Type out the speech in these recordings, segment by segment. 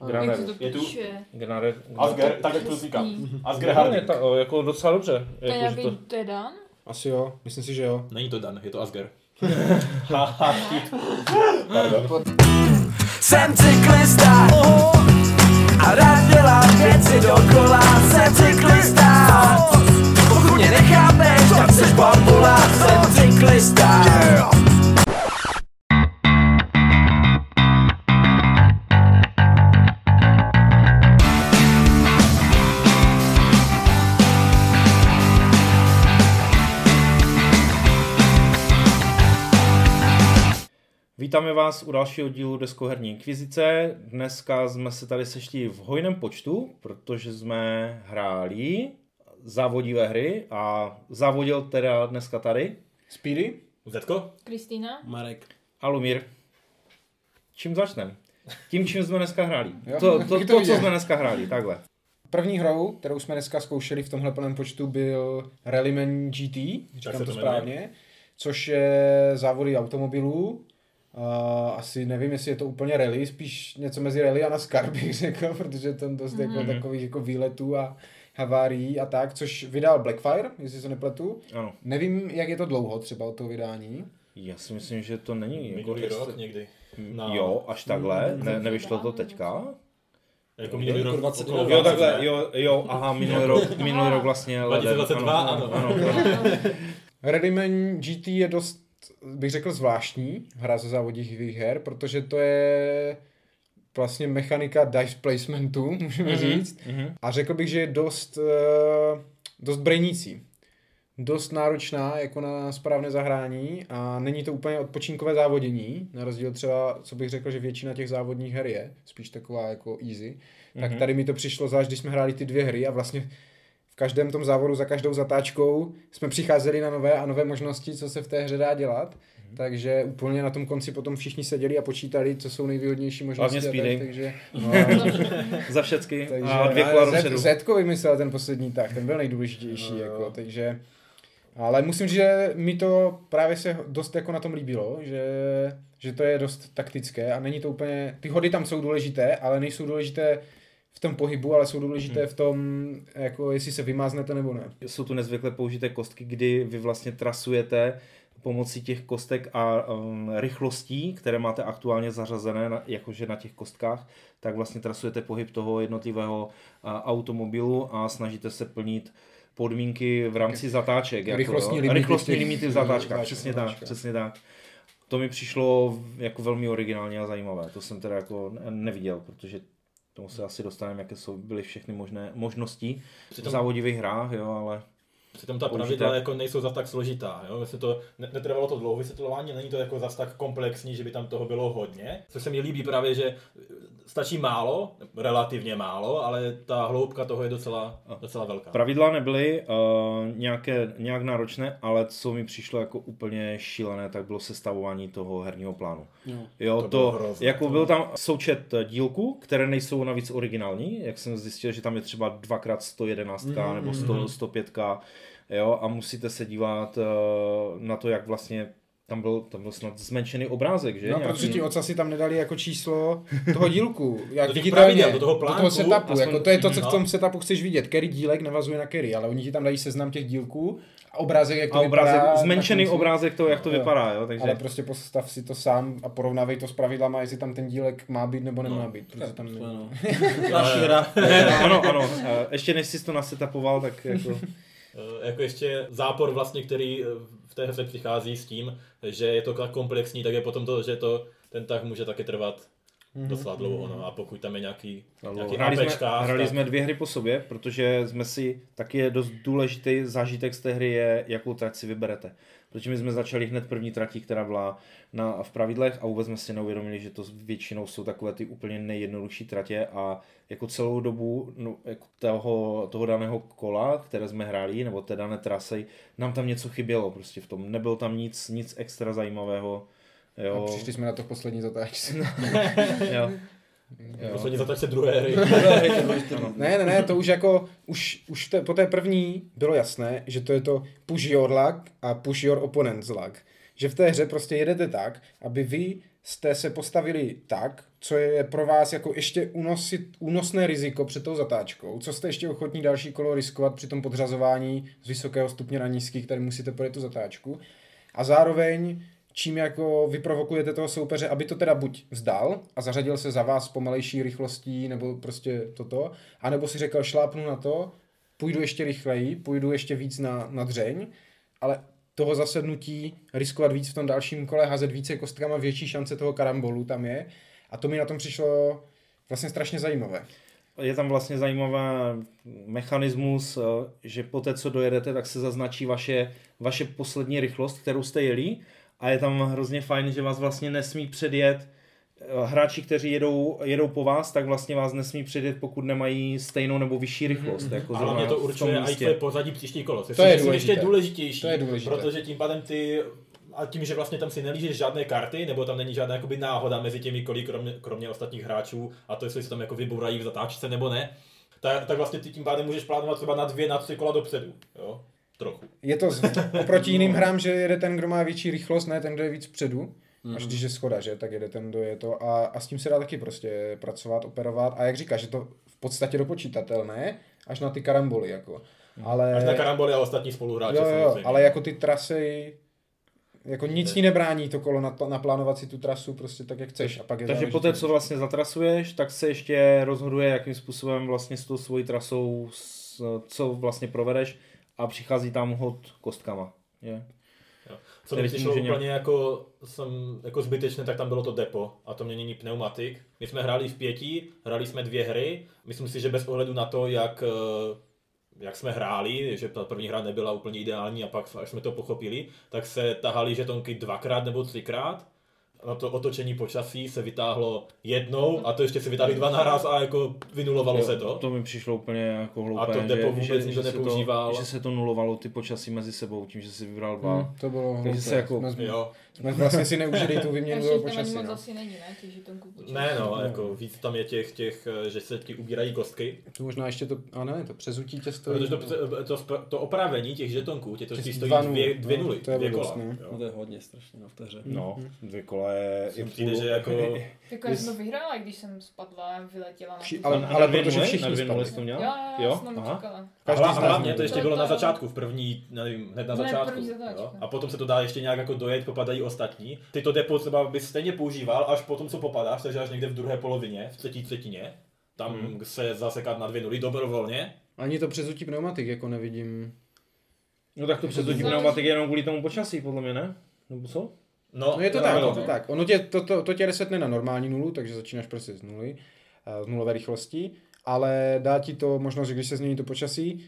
Graner. Jak se to Je tu- píše? Graner. Asger, tak jak to říkám. Asger Ne, Harding. ta, jako docela dobře. To je Jako, že to, to je Dan? Asi jo, myslím si, že jo. Není to Dan, je to Asger. Pardon. Jsem cyklista a rád dělám věci dokola Jsem cyklista Pokud mě nechápeš, tak seš bambula Jsem cyklista Vítáme vás u dalšího dílu Deskoherní inkvizice. Dneska jsme se tady sešli v hojném počtu, protože jsme hráli závodivé hry a závodil teda dneska tady Speedy? Zetko? Kristýna? Marek. Alumír. Čím začneme? Tím, čím jsme dneska hráli. Jo, To, to, to to, co jsme dneska hráli, takhle. První hrou, kterou jsme dneska zkoušeli v tomhle plném počtu, byl Rallyman GT, říkám to to správně, což je závody automobilů. Uh, asi nevím, jestli je to úplně rally, spíš něco mezi rally a NASCAR bych řekl, protože tam dost jako Mhm. takových jako výletů a havárií a tak, což vydal Blackfire, jestli se nepletu. Ano. Nevím, jak je to dlouho třeba od toho vydání. Já si myslím, že to není. Jako Minulý jestli- rok někdy. Na- Jo, až takhle. Ne, nevyšlo to teďka? Jako minulý rok. 20 okolo Jo, 20, takhle, jo, jo, aha, minulý rok, minulý rok vlastně. leden. 2022, ano. ano, ano. Rallyman GT je dost, bych řekl, zvláštní hra ze závodních her, protože to je vlastně mechanika dice placementu, můžeme Mhm, říct. mhm. A řekl bych, že je dost, eh, dost brejnící. Dost náročná jako na správné zahrání a není to úplně odpočinkové závodění, na rozdíl třeba, co bych řekl, že většina těch závodních her je, spíš taková jako easy. Tak Mhm. tady mi to přišlo zvlášť, když jsme hráli ty dvě hry a vlastně v každém tom závodu za každou zatáčkou jsme přicházeli na nové a nové možnosti, co se v té hře dá dělat. Mhm. Takže úplně na tom konci potom všichni seděli a počítali, co jsou nejvýhodnější možnosti. Hlavně speedy. Tak, takže, no, Za všecky. takže a dvě kola dopředu. Zetko vymyslel ten poslední tak, ten byl nejdůležitější, No, jako, takže... Ale musím říct, že mi to právě se dost jako na tom líbilo, že, že to je dost taktické a není to úplně, ty hody tam jsou důležité, ale nejsou důležité v tom pohybu, ale jsou důležité Hmm. v tom, jako jestli se vymáznete nebo ne. Jsou tu nezvykle použité kostky, kdy vy vlastně trasujete pomocí těch kostek a um, rychlostí, které máte aktuálně zařazené, na, jakože na těch kostkách, tak vlastně trasujete pohyb toho jednotlivého a, automobilu a snažíte se plnit podmínky v rámci zatáček. Jako, Rychlostní limity rychlostní limity v zatáčkách, přesně tak, přesně tak. To mi přišlo jako velmi originální a zajímavé. To jsem teda jako neviděl, protože tomu se asi dostaneme, jaké jsou, byly všechny možné možnosti v závodivých hrách, jo, ale Přitom ta Použité. pravidla jako nejsou zas tak složitá. Jo? Vlastně to, ne, netrvalo to dlouho vysvětlování, není to jako zas tak komplexní, že by tam toho bylo hodně. Což se mi líbí právě, že stačí málo, relativně málo, ale ta hloubka toho je docela, docela velká. Pravidla nebyly uh, nějaké, nějak náročné, ale co mi přišlo jako úplně šílené, tak bylo sestavování toho herního plánu. Jo. Jo, To to, bylo to hrozné, jako to byl tam součet dílků, které nejsou navíc originální, jak jsem zjistil, že tam je třeba 2x111 Mhm, nebo 100, 105 jo, a musíte se dívat uh, na to, jak vlastně tam byl, tam byl snad zmenšený obrázek, že? No, Nějaký- protože ti ocasy tam nedali jako číslo toho dílku, jak Do viditelně, pravidel, do toho do plánku, toho setupu, aspoň- jako to je to, co no. v tom setupu chceš vidět, který dílek navazuje na který, ale oni ti tam dají seznam těch dílků a obrázek, jak to a obrázek, vypadá. zmenšený konci. obrázek toho, jak to Jo. vypadá, jo, takže... Ale prostě postav si to sám a porovnávej to s pravidlama, jestli tam ten dílek má být nebo nemá No. být. Protože tam není. No. Ano, ano. eh, Ještě než jsi to nasetapoval, tak jako... Eh, jako ještě zápor vlastně, který eh, v té hře přichází s tím, že je to tak komplexní, tak je potom to, že to, ten tah může taky trvat docela dlouho. No. A pokud tam je nějaký, nějaký Hráli jsme, APčkář, hráli tak- jsme dvě hry po sobě, protože jsme si, taky je dost důležitý zážitek z té hry je, jakou trať si vyberete. Protože my jsme začali hned první trati, která byla na, v pravidlech a vůbec jsme si neuvědomili, že to většinou jsou takové ty úplně nejjednodušší tratě a jako celou dobu no, jako toho, toho daného kola, které jsme hráli, nebo té dané trasy, nám tam něco chybělo prostě v tom. Nebylo tam nic, nic extra zajímavého. A Jo, přišli jsme na to v poslední zatáčce. jo. Poslední zatačce druhé hry. Ne, ne, ne, to už jako, už, už te, po té první bylo jasné, že to je to push your luck a push your opponent's luck. Že v té hře prostě jedete tak, aby vy jste se postavili tak, co je pro vás jako ještě unosit, únosné riziko před tou zatáčkou, co jste ještě ochotní další kolo riskovat při tom podřazování z vysokého stupně na nízký, který musíte pojet tu zatáčku. A zároveň čím jako vyprovokujete toho soupeře, aby to teda buď vzdal a zařadil se za vás pomalejší rychlostí, nebo prostě toto, anebo si řekl, šlápnu na to, půjdu ještě rychleji, půjdu ještě víc na, na dřeň, ale toho zasednutí riskovat víc v tom dalším kole, házet více kostkama, větší šance toho karambolu tam je. A to mi na tom přišlo vlastně strašně zajímavé. Je tam vlastně zajímavý mechanismus, eh, že po té, co dojedete, tak se zaznačí vaše, vaše poslední rychlost, kterou jste jeli a je tam hrozně fajn, že vás vlastně nesmí předjet eh, hráči, kteří jedou, jedou po vás, tak vlastně vás nesmí předjet, pokud nemají stejnou nebo vyšší rychlost. Jako A hlavně zrovna to určuje i tvoje pozadí příští kolo. což To je důležité. ještě důležitější, To je důležité. protože tím pádem ty a tím, že vlastně tam si nelížeš žádné karty, nebo tam není žádná jakoby náhoda mezi těmi, kolik kromě, kromě ostatních hráčů, a to jestli se tam jako vybourají v zatáčce nebo ne, tak, tak vlastně ty tím pádem můžeš plánovat třeba na dvě, na tři kola dopředu. Jo? Trochu. Je to z, oproti jiným hrám, že jede ten, kdo má větší rychlost, ne ten, kdo je víc předu. Až když je schoda, že, tak jede ten, kdo je to. A, a s tím se dá taky prostě pracovat, operovat. A jak říkáš, je to v podstatě dopočítatelné, až na ty karamboly, jako. Ale, Až na karamboly a ostatní spoluhráče jo, jo, ale jako ty trasy, jako nic ti nebrání to kolo napl- naplánovat si tu trasu prostě tak, jak chceš. A pak je Takže záleží- po té, co vlastně zatrasuješ, tak se ještě rozhoduje, jakým způsobem vlastně s tou svojí trasou, s- co vlastně provedeš a přichází tam hod kostkama. Je. Jo. Co mi přišlo může nějak- úplně jako, jsem, jako zbytečné, tak tam bylo to depo a to měnění pneumatik. My jsme hráli v pěti, hráli jsme dvě hry. Myslím si, že bez ohledu na to, jak, eh, jak jsme hráli, že ta první hra nebyla úplně ideální a pak až jsme to pochopili, tak se tahali žetonky dvakrát nebo třikrát. Na to otočení počasí se vytáhlo jednou a to ještě se vytáhli dva naraz a jako vynulovalo se to. To mi přišlo úplně jako hloupé, A to depo vůbec nikdo se to, nepoužíval. že se to nulovalo ty počasí mezi sebou, tím, že si vybral dva. Hmm, to bylo Takže hloupé. se jako- Jo. Jsme vlastně si neužili tu výměnu toho tam počasí. moc No. asi není, ne? Těch žetonků počasí. Ne no, jako víc tam je těch, těch, že se ti ubírají kostky. To možná ještě to, a ne, to přezutí tě stojí. Protože to, to, to, to opravení těch žetonků, tě to stojí nuly, dvě, dvě no, nuly, to je dvě kola. no. jo. No to je hodně strašně no, v té hře. No, dvě kola je... Je přijde, že jako- Jako já jsem to vyhrála, když jsem spadla, vyletěla na Vši- tu- ale- Na- protože všichni Na dvě spadli. to měl? Jo, jo, Jo? já jsem Aha. Každý a hlavně to ještě To- bylo na začátku, v první, nevím, hned na Ne, začátku. jo. A potom se to dá ještě nějak jako dojet, popadají ostatní. Ty to depo třeba bys stejně používal až potom, co popadáš, takže až někde v druhé polovině, v třetí třetině. Tam Hmm. se zasekat na dvě nuly dobrovolně. Ani to přezutí pneumatik jako nevidím. No tak to přes záleží- pneumatik je jenom kvůli tomu počasí, podle mě, ne? Nebo co? No, No je to jo, tak, je to tak. Ono tě, to, to, to tě resetne na normální nulu, takže začínáš prostě z nuly, eh, z nulové rychlosti, ale dá ti to možnost, že když se změní to počasí,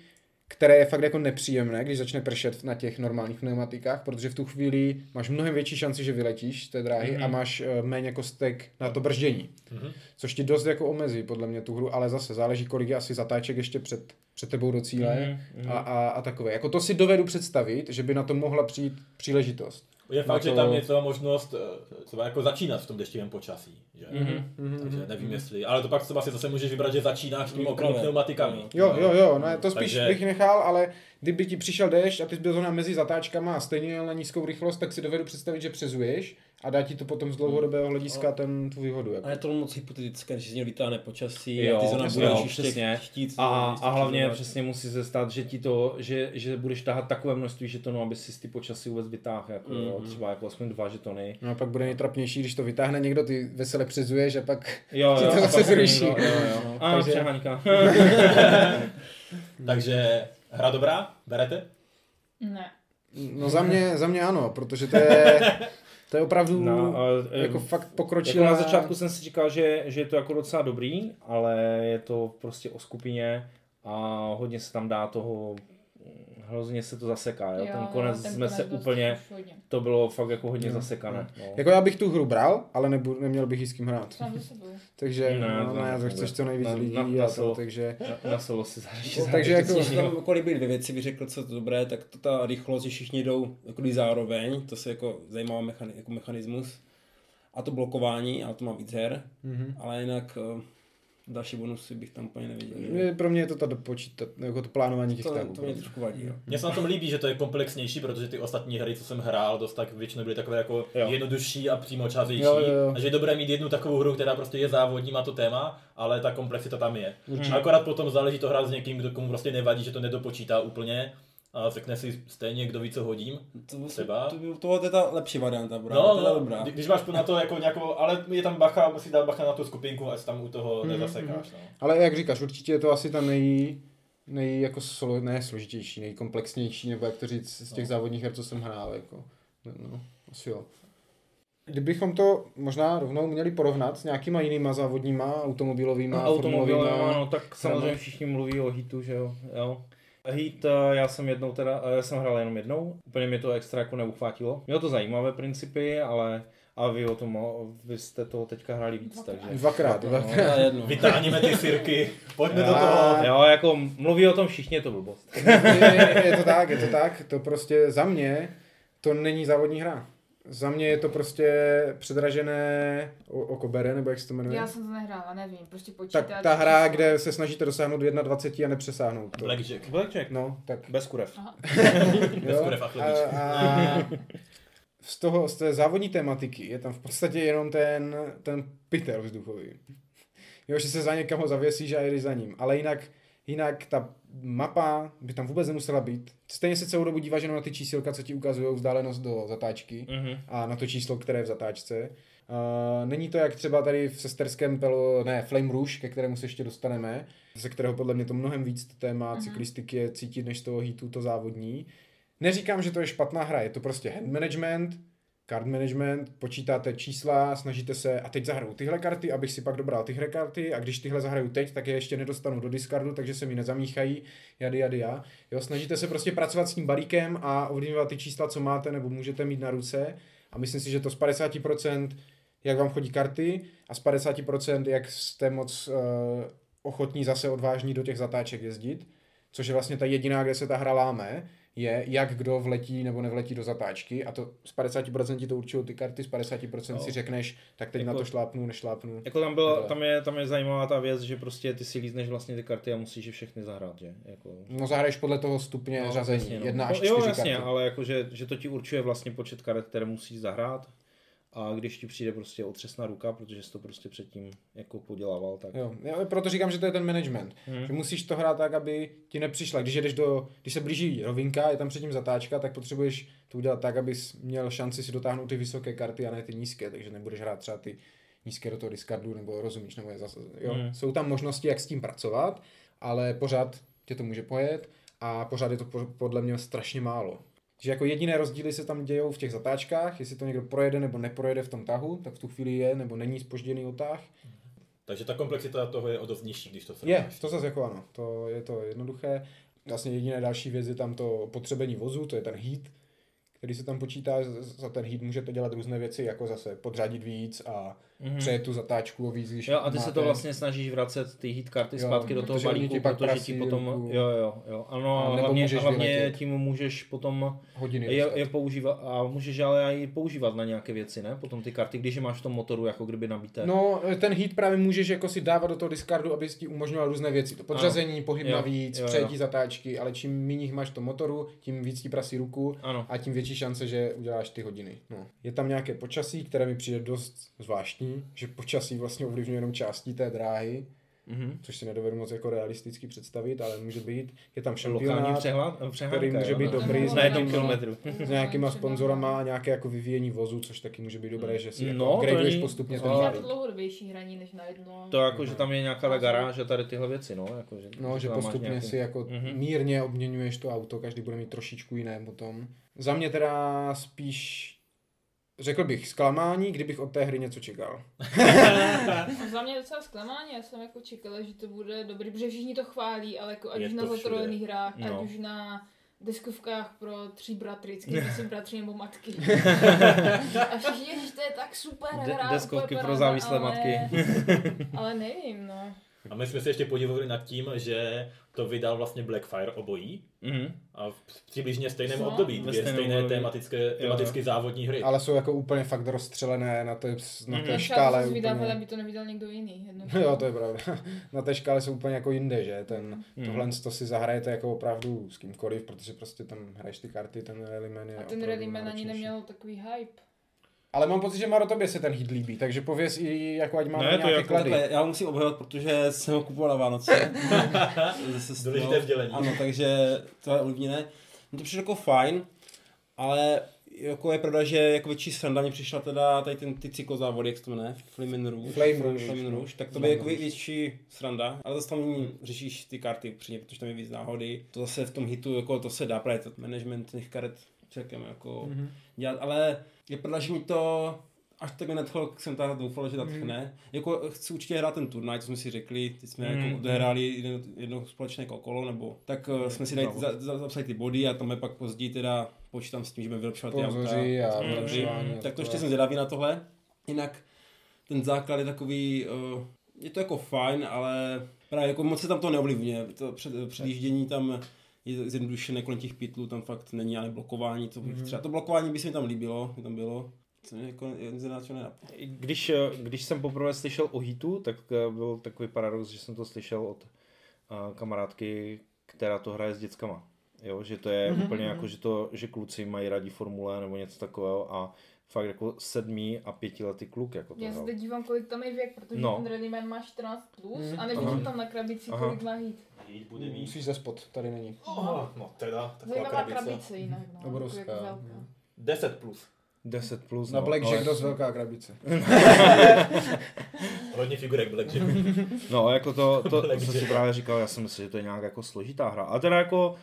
které je fakt jako nepříjemné, když začne pršet na těch normálních pneumatikách, protože v tu chvíli máš mnohem větší šanci, že vylečíš z té dráhy Mhm. a máš eh, méně kostek na to brždění. Mhm. Což ti dost jako omezí podle mě tu hru, ale zase záleží, kolik je asi zatáček ještě před, před tebou do cíle Mhm, a, a, a takové. Jako to si dovedu představit, že by na to mohla přijít příležitost. Je fakt, že tam je třeba možnost eh, třeba jako začínat v tom deštivém počasí. Že? Mhm. Takže nevím jestli, ale to pak třeba si zase můžeš vybrat, že začínáš tím Právě. pneumatikami. Jo, jo, jo, no, to spíš Takže- bych nechal, ale kdyby ti přišel déšť a ty jsi byl zrovna mezi zatáčkama a stejně jel na nízkou rychlost, tak si dovedu představit, že přezuješ a dá ti to potom z dlouhodobého hlediska ten tu výhodu. Jako. A je to moc hypotetické, když z něj vytáhne počasí Jo, a ty zrovna jasně, budeš ještě chtít. A, a hlavně přizvat. přesně musí se stát, že ti to, že, že budeš tahat takové množství žetonů, aby si z ty počasí vůbec vytáhl, jako, mm. jo, třeba jako aspoň dva žetony. No a pak bude nejtrapnější, když to vytáhne někdo, ty vesele přezuješ a pak Jo, ti jo, to zase zruší. Jo, jo, jo. A Takže-. Takže hra dobrá, berete? Ne. No za mě, za mě ano, protože to je, to je opravdu No, jako eh, fakt Jako pokročilá. na začátku jsem si říkal, že, že je to jako docela dobrý, ale je to prostě o skupině a hodně se tam dá toho, hrozně se to zaseká, jo? ten konec ten jsme konec se úplně, hodně. to bylo fakt jako hodně zasekané. No. Jako já bych tu hru bral, ale nebu, neměl bych jí s kým hrát. Takže Ne, no, to ne, to nefunguje. chceš co nejvíc Na- lidí na- na a solo. to, takže... Na, na solo si zahraješ. Takže jako- Když tam jako líbí dvě věci, bych řekl, co je to dobré, tak to ta rychlost, že všichni jdou jako když zároveň, to se jako zajímavý mechani- jako mechanismus. A to blokování, ale to má víc her, Mhm. ale jinak eh, další bonusy bych tam úplně neviděl. že? Pro mě je to ta dopočítat, jako to plánování těch To, tahů. to mě trošku vadí, jo. Mně se na tom líbí, že to je komplexnější, protože ty ostatní hry, co jsem hrál, dost tak většinou byly takové jako Jo. jednodušší a přímočařejší. Jo, jo, jo. A že je dobré mít jednu takovou hru, která prostě je závodní, má to téma, ale ta komplexita tam je. Určitě. Akorát potom záleží to hrát s někým, kdo komu prostě nevadí, že to nedopočítá úplně a řekne si stejně, kdo ví, co hodím. To, by- Třeba. to, by, to je ta lepší varianta, právě. No, to je no dobrá. kdy- když máš na to jako nějakou, ale je tam bacha, musí dát bacha na tu skupinku, ať tam u toho Mhm, nezasekáš. No. Ale jak říkáš, určitě je to asi ta nej, nej jako solo, ne složitější, nejkomplexnější, nebo jak to říct, z těch No. závodních her, co jsem hrál. Jako. No, no, asi jo. Kdybychom to možná rovnou měli porovnat s nějakýma jinýma závodníma, automobilovýma, Automobilový, formulovýma. no, tak samozřejmě všichni mluví o hitu, že jo. jo. Heat, já jsem jednou teda, já jsem hrál jenom jednou, úplně mě to extra jako neuchvátilo. Mělo to zajímavé principy, ale a vy o tom, vy jste toho teďka hráli víc, takže... Dvakrát, No, dvakrát. Je jedno. Vytáhneme ty sirky, pojďme do toho. Jo, jako mluví o tom všichni, je to blbost. je, je to tak, je to tak. To prostě za mě, to není závodní hra. Za mě je to prostě předražené okobere, nebo jak se to jmenuje. Já jsem to nehrála, nevím, prostě počítač. tak ta hra, kde se snažíte dosáhnout 21 a nepřesáhnout to. Blackjack. Blackjack, No, tak bez kurev. Bez kurev a a z, toho, z té závodní tematiky je tam v podstatě jenom ten, ten pytel vzduchový. Jo, že se za někam ho zavěsíš a jedeš za ním. Ale jinak, jinak ta mapa by tam vůbec nemusela být. Stejně se celou dobu díváš jenom na ty čísilka, co ti ukazují vzdálenost do zatáčky Mhm. a na to číslo, které je v zatáčce. Uh, není to jak třeba tady v sesterském pelo, ne, Flame Rouge, ke kterému se ještě dostaneme, ze kterého podle mě to mnohem víc to téma Mhm. cyklistiky je cítit než toho heatu to závodní. Neříkám, že to je špatná hra, je to prostě hand management, card management, počítáte čísla, snažíte se, a teď zahraju tyhle karty, abych si pak dobral tyhle karty, a když tyhle zahraju teď, tak je ještě nedostanu do discardu, takže se mi nezamíchají, jady, jady, já. Jo, snažíte se prostě pracovat s tím balíkem a ovlivňovat ty čísla, co máte nebo můžete mít na ruce. A myslím si, že to z 50%, jak vám chodí karty, a z 50%, jak jste moc uh, ochotní zase odvážní do těch zatáček jezdit, což je vlastně ta jediná, kde se ta hra láme, je, jak kdo vletí nebo nevletí do zatáčky a to z 50% ti to určují ty karty, z 50% No. si řekneš, tak teď Jako- na to šlápnu, nešlápnu. Jako tam, byla, tam, je, tam je zajímavá ta věc, že prostě ty si lízneš vlastně ty karty a musíš je všechny zahrát, že? Jako, No zahraješ podle toho stupně no, řazení, jasně, no. jedna až No, čtyři Jo, jasně, karty. ale jako, že, že to ti určuje vlastně počet karet, které musíš zahrát. A když ti přijde prostě otřesná ruka, protože jsi to prostě předtím jako podělával, tak... Jo, já proto říkám, že to je ten management. Hmm. Že musíš to hrát tak, aby ti nepřišla. Když jedeš do, když se blíží rovinka, je tam předtím zatáčka, tak potřebuješ to udělat tak, abys měl šanci si dotáhnout ty vysoké karty a ne ty nízké, takže nebudeš hrát třeba ty nízké do toho discardu, nebo rozumíš, nebo je zase, jo. Hmm. Jsou tam možnosti, jak s tím pracovat, ale pořád tě to může pojet a pořád je to po- podle mě strašně málo. Že jako jediné rozdíly se tam dějou v těch zatáčkách, jestli to někdo projede nebo neprojede v tom tahu, tak v tu chvíli je nebo není spožděný otah. Takže ta komplexita toho je o dost nižší, když to Je, srovnáš. to zase jako ano, to je to jednoduché. Vlastně jediné další věc je tam to potřebení vozu, to je ten heat, který se tam počítá. Za ten heat můžete dělat různé věci, jako zase podřadit víc a Mhm. přejet tu zatáčku o víc, když Jo, a ty se máte- to vlastně snažíš vracet ty hit karty Jo, zpátky do toho balíku, ti protože ti potom, ruku. jo, jo, jo, ano, A hlavně, můžeš hlavně vyletět. tím můžeš potom hodiny je, dostat. je používat, a můžeš ale i používat na nějaké věci, ne? Potom ty karty, když je máš v tom motoru, jako kdyby nabité. No, ten heat právě můžeš jako si dávat do toho discardu, aby ti umožňoval různé věci. To podřazení, pohyb Jo, navíc, jo, jo. přejetí zatáčky, ale čím méně máš to motoru, tím víc ti prasí ruku Ano. a tím větší šance, že uděláš ty hodiny. No. Je tam nějaké počasí, které mi přijde dost zvláštní, že počasí vlastně ovlivňuje jenom částí té dráhy, Mhm. což si nedovedu moc jako realisticky představit, ale může být. Je tam Lokální šampionát přehlad, který může být dobrý s na jednom nějakým- kilometru. s nějakýma sponzorama a nějaké jako vyvíjení vozu, což taky může být dobré, že si jako No, to upgradeuješ není- postupně ten to balík. dlouhodobější hraní než na jedno. To jako, že tam je nějaká ta garáž a tady tyhle věci, no. Jako, že, No, že postupně nějaký- si jako Mhm. mírně obměňuješ to auto, každý bude mít trošičku jiné potom. Za mě teda spíš, řekl bych, zklamání, kdybych od té hry něco čekal. Za mě docela zklamání, já jsem jako čekala, že to bude dobrý, protože všichni to chválí, ale jako ať už na zatrojených hrách, ať No. už na deskovkách pro tři bratry, jsou bratři nebo matky. A všichni, že to je tak super De- hra, deskovky pro závislé ale- matky. Ale nevím, no. A my jsme se ještě podívali nad tím, že to vydal vlastně Blackfire obojí Mhm. a v přibližně stejném Co? období. Dvě stejné období. tematické, tematicky závodní hry. Ale jsou jako úplně fakt rozstřelené na té, na té Mhm. škále. Škále vydával, Úplně... aby to nevydal někdo jiný. Jedno. Jo, to je pravda. Na té škále jsou úplně jako jinde, že? Ten, Mhm. Tohle to si zahrajete jako opravdu s kýmkoliv, protože prostě tam hraješ ty karty, ten Rallyman je A ten Rallyman ani neměl takový hype. Ale mám pocit, že Maro tobě se ten hit líbí, takže pověz i jako ať máme Ne, to nějaké jako klady. Takhle, já ho musím obhajovat, protože jsem ho kupoval na Vánoce. Zase z Důležité toho- vdělení. Ano, takže to je ovlivněné. Mně to přišlo jako fajn, ale jako je pravda, že jako větší sranda mi přišla teda tady ten, ty cyklozávody, jak se to jmenuje, Flame Rouge. Flame Rouge. Flame Rouge, tak to by jako větší sranda, ale zase tam řešíš ty karty upřímně, protože tam je víc náhody. To zase v tom hitu, jako to se dá právě to management těch karet celkem jako Mhm. mm-hmm. dělat, ale je pravda, že mi to až tak nenadchlo, jsem tak doufal, že natchne. Mm. Jako chci určitě hrát ten turnaj, co jsme si řekli, teď jsme mm. jako odehráli jedno, jedno společné kolo, nebo tak uh, jsme si dali, za, za, zapsali ty body a tam je pak později teda počítám s tím, že budeme vylepšovat ty auta. A Mm. Tak to ještě jsem zvědavý na tohle. Jinak ten základ je takový, uh, je to jako fajn, ale právě jako moc se tam to neovlivňuje. To před, předjíždění tam je zjednodušené kolem těch pytlů, tam fakt není ani blokování, to bych Mhm. třeba, to blokování by se mi tam líbilo, by tam bylo. Co mě jako. Když, eh, když jsem poprvé slyšel o hitu, tak eh, byl takový paradox, že jsem to slyšel od eh, kamarádky, která to hraje s dětskama. Jo, že to je mm-hmm. úplně jako, že, to, že kluci mají rádi formule nebo něco takového a fakt jako sedmý a pětiletý kluk jako to Já se hrál. teď dívám, kolik tam je věk, protože No. ten Rallyman má 14 plus Mm, a nevidím aha. tam na krabici, Aha. kolik má jít. Jít bude mít. Musíš ze spod, tady není. Oh, no teda, taková Zajímavá krabice. krabice jinak, no. Obrovská. Jako velká. 10 plus. 10 plus. Na no, Blackjack ale- dost velká krabice. Hodně figurek Blackjack. No, jako to, to, to jsem si právě říkal, já jsem myslel, že to je nějak jako složitá hra. A teda jako,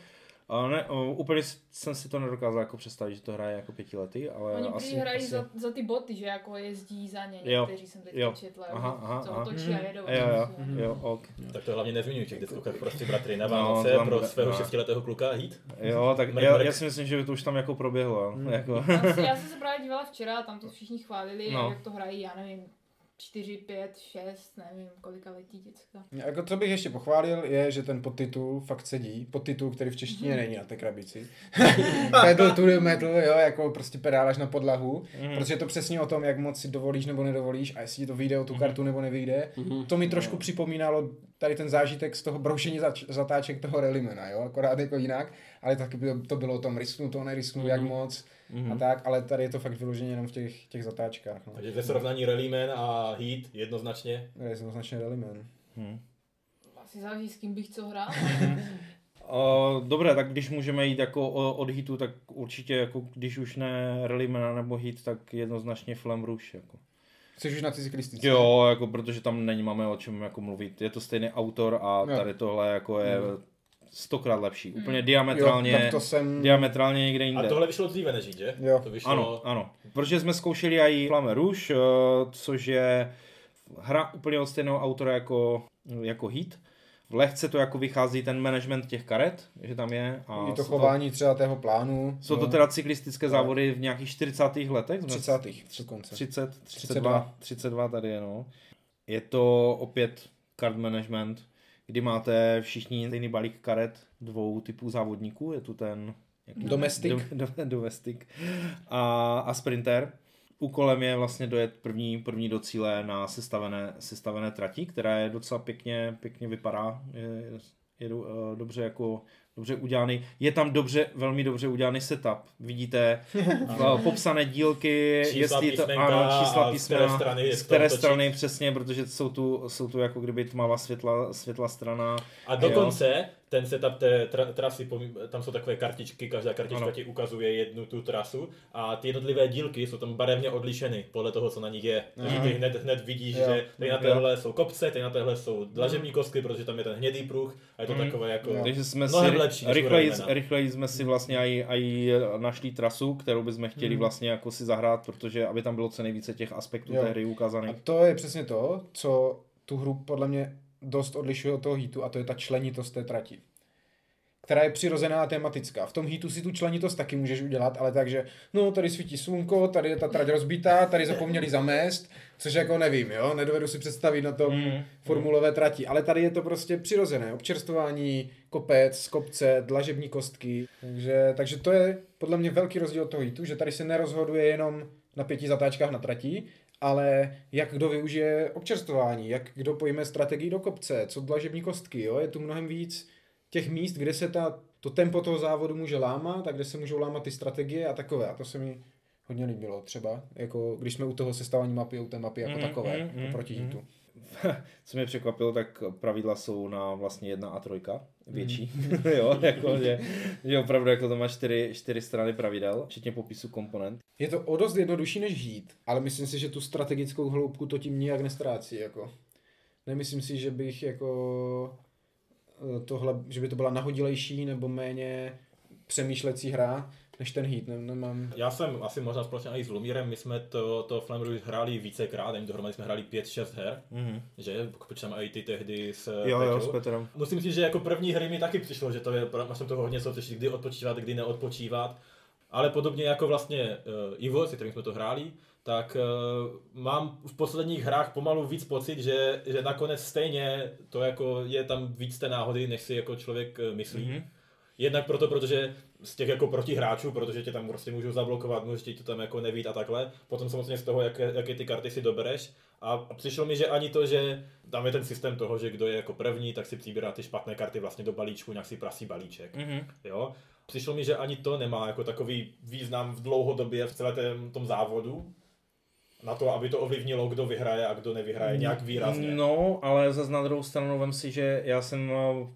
a ne, o, úplně jsem si to nedokázal jako představit, že to hraje jako pětiletý, ale Oni asi, hrají asi... za, za, ty boty, že jako jezdí za ně, Jo, někteří jsem teď jo. četla, Aha, aha, co aha. otočí a jedou. Jo, jo, jo, ok. Tak to hlavně nezmiňuji těch deskovkách prostě bratry na No, Vánoce tam pro bude- svého no. šestiletého kluka jít. Jo, tak Mrk, já, mrk. já, si myslím, že to už tam jako proběhlo. jo. Jako. Já, jsem se právě dívala včera, tam to všichni chválili, No. no. jak to hrají, já nevím, 4, 5, 6, nevím, kolika letí děcka. Jako co bych ještě pochválil, je, že ten podtitul fakt sedí. Podtitul, který v češtině Mhm. není na té krabici. Pedal to the metal, jo, jako prostě pedálaš na podlahu. Mhm. Protože je to přesně o tom, jak moc si dovolíš nebo nedovolíš a jestli ti to vyjde o Mhm. tu kartu nebo nevyjde. To mi trošku připomínalo tady ten zážitek z toho broušení zač- zatáček toho Rallymana, jo, akorát jako jinak, ale taky by to bylo o tom risknu to, nerisknu, jak moc a tak, ale tady je to fakt vyloženě jenom v těch, těch zatáčkách, no. Takže ve srovnání Rallyman a Heat jednoznačně. Je jednoznačně Rallyman. Hm. Asi záleží, s kým bych co hrál. Uh, dobré, tak když můžeme jít jako o- od hitu, tak určitě jako když už ne Rallymana nebo hit, tak jednoznačně Flame Rouge. Jako. Chceš už na ty cyklistické? Jo, jako protože tam není máme o čem jako mluvit. Je to stejný autor a Jo. tady tohle jako je stokrát lepší. Úplně Jo, diametrálně, tak to jsem... diametrálně někde jinde. A tohle vyšlo dříve než že? Jo. To vyšlo... Ano, ano. Protože jsme zkoušeli i Flame Rouge, eh, což je hra úplně od stejného autora jako, jako Heat. V lehce to jako vychází ten management těch karet, že tam je. A I to jsou chování třeba tého plánu. Jsou to jo. teda cyklistické závody v nějakých 40. letech? Jsme- 30. dokonce. 30, 32, 32 tady je, no. Je to opět card management, kdy máte všichni stejný balík karet dvou typů závodníků. Je tu ten... jaký- Domestic. Do, do, domestic. A, a sprinter. Úkolem je vlastně dojet první, první do cíle na sestavené, sestavené trati, která je docela pěkně, pěkně vypadá. Je, je do, eh, dobře jako dobře udělaný. Je tam dobře, velmi dobře udělaný setup. Vidíte eh, popsané dílky, Čísla, jestli to, ano, čísla a z písmena, které strany z které strany přesně, protože jsou tu, jsou tu jako kdyby tmavá světla, světla strana. A dokonce ten setup té tra- trasy, tam jsou takové kartičky, každá kartička Ano. ti ukazuje jednu tu trasu a ty jednotlivé dílky jsou tam barevně odlišeny podle toho, co na nich je. Takže ty hned, hned vidíš, Jo. že tady na téhle jsou kopce, tady na téhle jsou dlažební kostky, protože tam je ten hnědý pruh a je to Mhm. takové jako... Jo. Takže jsme si Mnohem lepší rychleji, rychleji jsme si vlastně aj, aj našli trasu, kterou bychom chtěli Hmm. vlastně jako si zahrát, protože aby tam bylo co nejvíce těch aspektů Jo. té hry A ukázaných. to je přesně to, co tu hru podle mě dost odlišuje od toho hitu a to je ta členitost té trati. která je přirozená a tematická. V tom hitu si tu členitost taky můžeš udělat, ale takže, no tady svítí slunko, tady je ta trať rozbitá, tady zapomněli zamést, což jako nevím, jo, nedovedu si představit na tom Mm, formulové trati, ale tady je to prostě přirozené, občerstvování, kopec, kopce, dlažební kostky, takže, takže to je podle mě velký rozdíl od toho hitu, že tady se nerozhoduje jenom na pěti zatáčkách na trati, ale jak kdo využije občerstvování, jak kdo pojme strategii do kopce, co dlažební kostky, jo, je tu mnohem víc těch míst, kde se ta, to tempo toho závodu může lámat a kde se můžou lámat ty strategie a takové. A to se mi hodně líbilo třeba, jako když jsme u toho sestavání mapy, u té mapy jako Mm, takové, mm, jako mm, proti mm. hitu. Co mě překvapilo, tak pravidla jsou na vlastně jedna a trojka, větší, Mhm. jo, jako, že, že opravdu jako to má čtyři, čtyři strany pravidel, včetně popisu komponent. Je to o dost jednodušší než hít, ale myslím si, že tu strategickou hloubku to tím nijak nestrácí. Jako. Nemyslím si, že bych jako eh, tohle, že by to byla nahodilejší nebo méně přemýšlecí hra, než ten hit. Ne, nemám... Já jsem asi možná společně i s Lumírem, my jsme to, to Flame Rouge hráli vícekrát, nevím, dohromady jsme hráli 5-6 her, Mhm. že? Počítám i ty tehdy s Jo, jo, s Petrem. Musím říct, že jako první hry mi taky přišlo, že to je, já jsem toho hodně soutěžit, kdy odpočívat, kdy neodpočívat. Ale podobně jako vlastně uh, Ivo, se kterým jsme to hráli, tak uh, mám v posledních hrách pomalu víc pocit, že, že nakonec stejně to jako je tam víc té náhody, než si jako člověk uh, myslí. Mhm. Mm-hmm. Jednak proto, protože z těch jako protihráčů, protože tě tam prostě můžou zablokovat, můžeš ti to tam jako nevít a takhle. Potom samozřejmě z toho, jaké, jaké ty karty si dobereš. A, a přišlo mi, že ani to, že tam je ten systém toho, že kdo je jako první, tak si přibírá ty špatné karty vlastně do balíčku, nějak si prasí balíček. Mhm. Jo? Přišlo mi, že ani to nemá jako takový význam v dlouhodobě v celé tém, tom závodu, na to, aby to ovlivnilo, kdo vyhraje a kdo nevyhraje nějak výrazně. No, ale zase na druhou stranu vem si, že já jsem eh,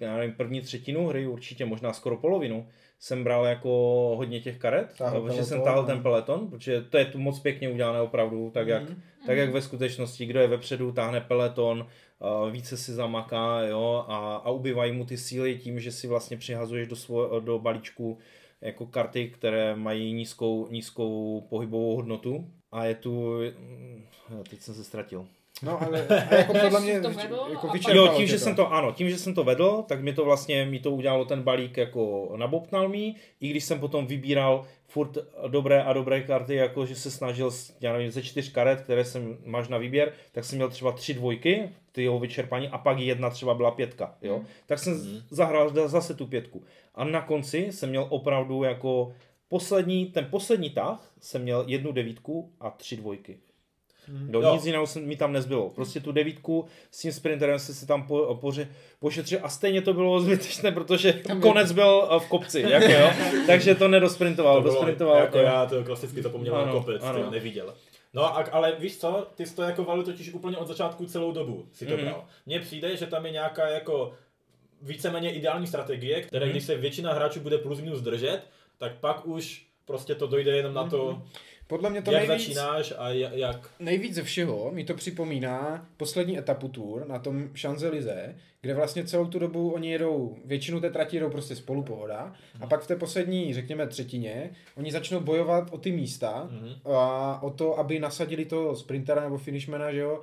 já nevím, první třetinu hry, určitě možná skoro polovinu, jsem bral jako hodně těch karet, Táhl protože jsem táhl no. ten peleton, protože to je tu moc pěkně udělané opravdu, tak jak, tak jak ve skutečnosti, kdo je vepředu, táhne peleton, eh, více si zamaká, jo, a, a ubývají mu ty síly tím, že si vlastně přihazuješ do, svo, do balíčku jako karty, které mají nízkou, nízkou pohybovou hodnotu. A je tu, mm, jo, teď jsem se ztratil. No, ale a jako podle mě To vedlo jako Jo, tím, že jsem to, ano, tím, že jsem to vedl, tak mi to vlastně, mi to udělalo ten balík jako nabobtnal mi, i když jsem potom vybíral furt dobré a dobré karty, jako že se snažil, já nevím, ze čtyř karet, které jsem máš na výběr, tak jsem měl třeba tři dvojky, ty jeho vyčerpání, a pak jedna třeba byla pětka, jo. Tak jsem mm. zahrál zase tu pětku. A na konci jsem měl opravdu jako poslední, ten poslední tah jsem měl jednu devítku a tři dvojky. Do Jo. nic jiného se- mi tam nezbylo. Prostě tu devítku s tím sprinterem se si tam po, poře, pošetřil a stejně to bylo zbytečné, protože konec byl eh, v kopci, jako jo. takže to nedosprintoval, To bylo, dosprintoval. jako já to klasicky zapomněl na Ano, kopec, ano. ano. neviděl. No a, ale víš co, ty jsi to jako valil totiž úplně od začátku celou dobu si to Mhm. mm. bral. Mně přijde, že tam je nějaká jako víceméně ideální strategie, které Mhm. když se většina hráčů bude plus minus držet, tak pak už prostě to dojde jenom na to, Podle mě Mhm. to jak nejvíc, začínáš a ja- jak... nejvíc ze všeho mi to připomíná poslední etapu tour na tom Champs-Élysées, kde vlastně celou tu dobu oni jedou, většinu té trati jedou prostě spolu pohoda a pak v té poslední, řekněme třetině, oni začnou bojovat o ty místa Mhm. a o to, aby nasadili toho sprintera nebo finishmana, že jo,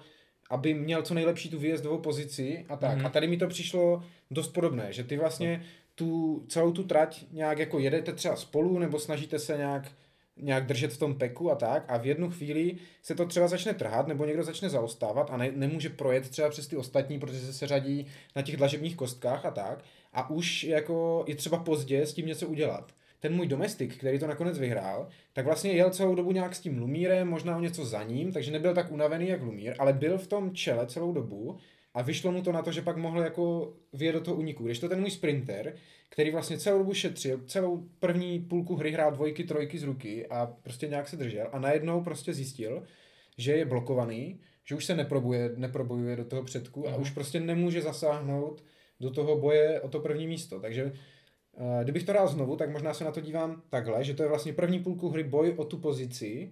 aby měl co nejlepší tu výjezdovou pozici a tak. Mhm. A tady mi to přišlo dost podobné, že ty vlastně tu celou tu trať nějak jako jedete třeba spolu nebo snažíte se nějak nějak držet v tom peku a tak a v jednu chvíli se to třeba začne trhat nebo někdo začne zaostávat a ne, nemůže projet třeba přes ty ostatní, protože se seřadí na těch dlažebních kostkách a tak a už jako je třeba pozdě s tím něco udělat. Ten můj domestik, který to nakonec vyhrál, tak vlastně jel celou dobu nějak s tím Lumírem, možná o něco za ním, takže nebyl tak unavený jak Lumír, ale byl v tom čele celou dobu a vyšlo mu to na to, že pak mohl jako vyjet do toho uniku. Když to ten můj sprinter, který vlastně celou dobu šetřil, celou první půlku hry hrál dvojky, trojky z ruky a prostě nějak se držel a najednou prostě zjistil, že je blokovaný, že už se neprobuje, neprobojuje do toho předku a už prostě nemůže zasáhnout do toho boje o to první místo. Takže eh, kdybych to dal znovu, tak možná se na to dívám takhle, že to je vlastně první půlku hry boj o tu pozici,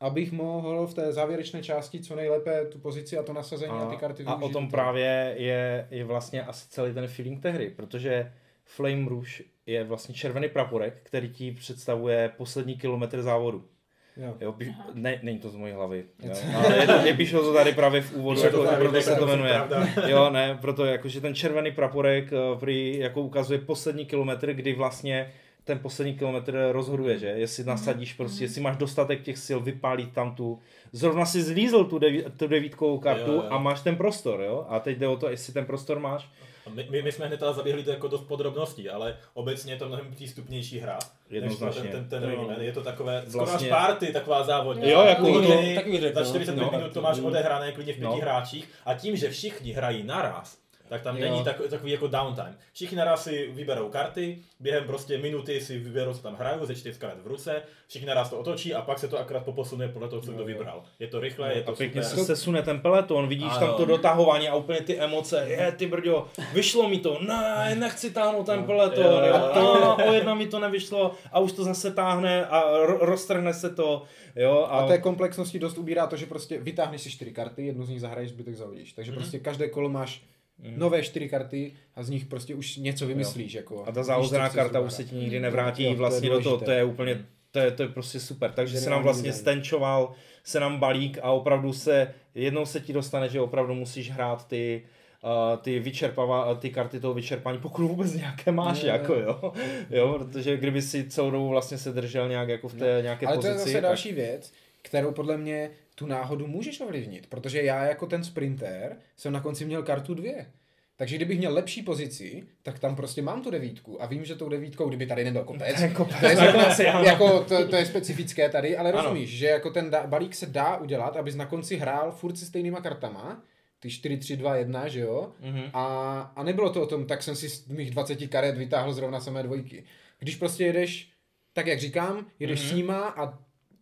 abych mohl v té závěrečné části co nejlépe tu pozici a to nasazení a, ty karty a o využít. tom právě je, je vlastně asi celý ten feeling té hry, protože Flame Rouge je vlastně červený praporek, který ti představuje poslední kilometr závodu. Jo. Jo, píš, ne, není to z mojí hlavy. Jo. Ale je to, je, píšou to tady právě v úvodu, jako, tady, proto se tak to jmenuje. pravda. Jo, ne, proto jakože ten červený praporek eh, prý jako ukazuje poslední kilometr, kdy vlastně ten poslední kilometr rozhoduje, že? Jestli nasadíš prostě, jestli máš dostatek těch sil vypálit tam tu, zrovna si zlízl tu, deví, tu devítkovou kartu Jo, jo. a máš ten prostor, jo? A teď jde o to, jestli ten prostor máš. My, my, my jsme hned teda zaběhli do jako dost podrobností, ale obecně je to mnohem přístupnější hra. Jednoznačně. Ten, ten, ten Jo. Rayman. Je to takové, skoro Vlastně- až party, taková závodní. Jo, jako to- bych řekl, Za no. 45 No. minut to máš odehrané klidně v pěti No. hráčích a tím, že všichni hrají naraz, tak tam Jo. není tak, takový jako downtime. Všichni naraz si vyberou karty, během prostě minuty si vyberou, co tam hrajou, ze čtyř karet v ruce, všichni naraz to otočí a pak se to akorát poposune podle toho, co kdo vybral. Je to rychle, je A to pěkně super. se sesune ten peleton, vidíš Ano. tam to dotahování a úplně ty emoce, je ty brďo, vyšlo mi to, ne, nechci táhnout ten peleton, Jo, jo, a jo. to, o jedna mi to nevyšlo a už to zase táhne a ro- roztrhne se to, jo. A, A té komplexnosti dost ubírá to, že prostě vytáhneš si čtyři karty, jednu z nich zahraješ, zbytek zahodíš. Takže Mhm. prostě každé kolo máš nové čtyři karty a z nich prostě už něco vymyslíš. Jako, a ta víš, záložená karta už se ti nikdy nevrátí Jo, to je vlastně do toho, to je úplně, to je, to je prostě super. Takže se nám vlastně design. stenčoval, se nám balík a opravdu se, jednou se ti dostane, že opravdu musíš hrát ty, Uh, ty vyčerpává, ty karty toho vyčerpání, pokud vůbec nějaké máš, Jo, jako jo. jo. protože kdyby si celou dobu vlastně se držel nějak jako v té nějaké Ale to pozici. je zase tak- další věc, kterou podle mě tu náhodu můžeš ovlivnit, protože já jako ten sprinter jsem na konci měl kartu dvě. Takže kdybych měl lepší pozici, tak tam prostě mám tu devítku a vím, že tou devítkou, kdyby tady nebyl kopec, to je, jako, to, to je specifické tady, ale Ano. rozumíš, že jako ten da, balík se dá udělat, abys na konci hrál furt se stejnýma kartama, ty 4, 3, 2, 1, že jo? Mhm. A, a nebylo to o tom, tak jsem si z mých 20 karet vytáhl zrovna samé dvojky. Když prostě jedeš, tak jak říkám, jedeš Mhm. s nima a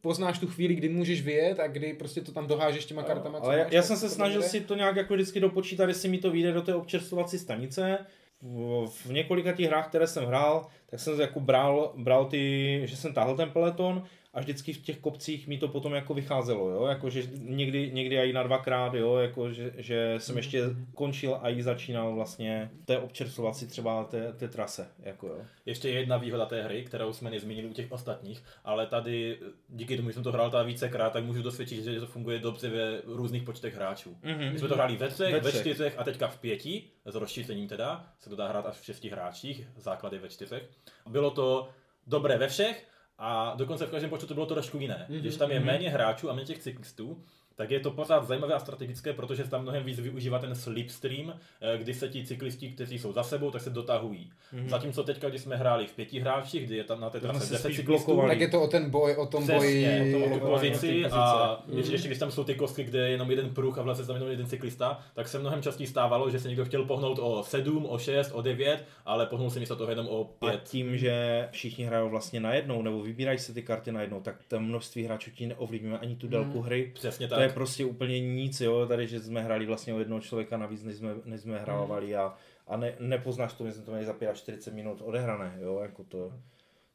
poznáš tu chvíli, kdy můžeš vyjet a kdy prostě to tam dohážeš těma kartama. co Ale já, já jsem se snažil si to nějak jako vždycky dopočítat, jestli mi to vyjde do té občerstvovací stanice. V, v několika těch hrách, které jsem hrál, tak jsem jako bral, bral ty, že jsem táhl ten peleton a vždycky v těch kopcích mi to potom jako vycházelo, jo, jako že někdy, někdy i na dvakrát, jo, jako že, že jsem ještě končil a i začínal vlastně té občerstvovací třeba té, té trase, jako jo. Ještě jedna výhoda té hry, kterou jsme nezmínili u těch ostatních, ale tady díky tomu, že jsem to hrál ta vícekrát, tak můžu dosvědčit, že to funguje dobře ve různých počtech hráčů. Mhm. My jsme to hráli ve třech, Ve ve, třech. čtyřech a teďka v pěti, s rozšířením teda, se to dá hrát až v šesti hráčích, základy ve čtyřech. Bylo to dobré ve všech a dokonce v každém počtu to bylo trošku jiné. Mhm, Když tam je méně hráčů a méně těch cyklistů, tak je to pořád zajímavé a strategické, protože se tam mnohem víc využívá ten slipstream, eh, kdy se ti cyklisti, kteří jsou za sebou, tak se dotahují. Zatímco teďka, když jsme hráli v pěti hráčích, kdy je tam na té trase se 10 spíš cyklistů. Tak je to o ten boj, o tom boji. O tu o ty pozici pozice. a ještě, ještě když tam jsou ty kostky, kde je jenom jeden pruh a vlastně tam jenom jeden cyklista, tak se mnohem častěji stávalo, že se někdo chtěl pohnout o 7, o 6, o 9, ale pohnul se místo toho jenom o A 5. tím, že všichni hrajou vlastně najednou, nebo vybírají se ty karty najednou, tak to množství hráčů ti neovlivňuje ani tu délku hry. Přesně To je prostě úplně nic, jo, tady, že jsme hráli vlastně o jednoho člověka navíc, než jsme, než jsme hrávali a, a ne, nepoznáš to, my jsme to měli za 45 minut odehrané, jo, jako to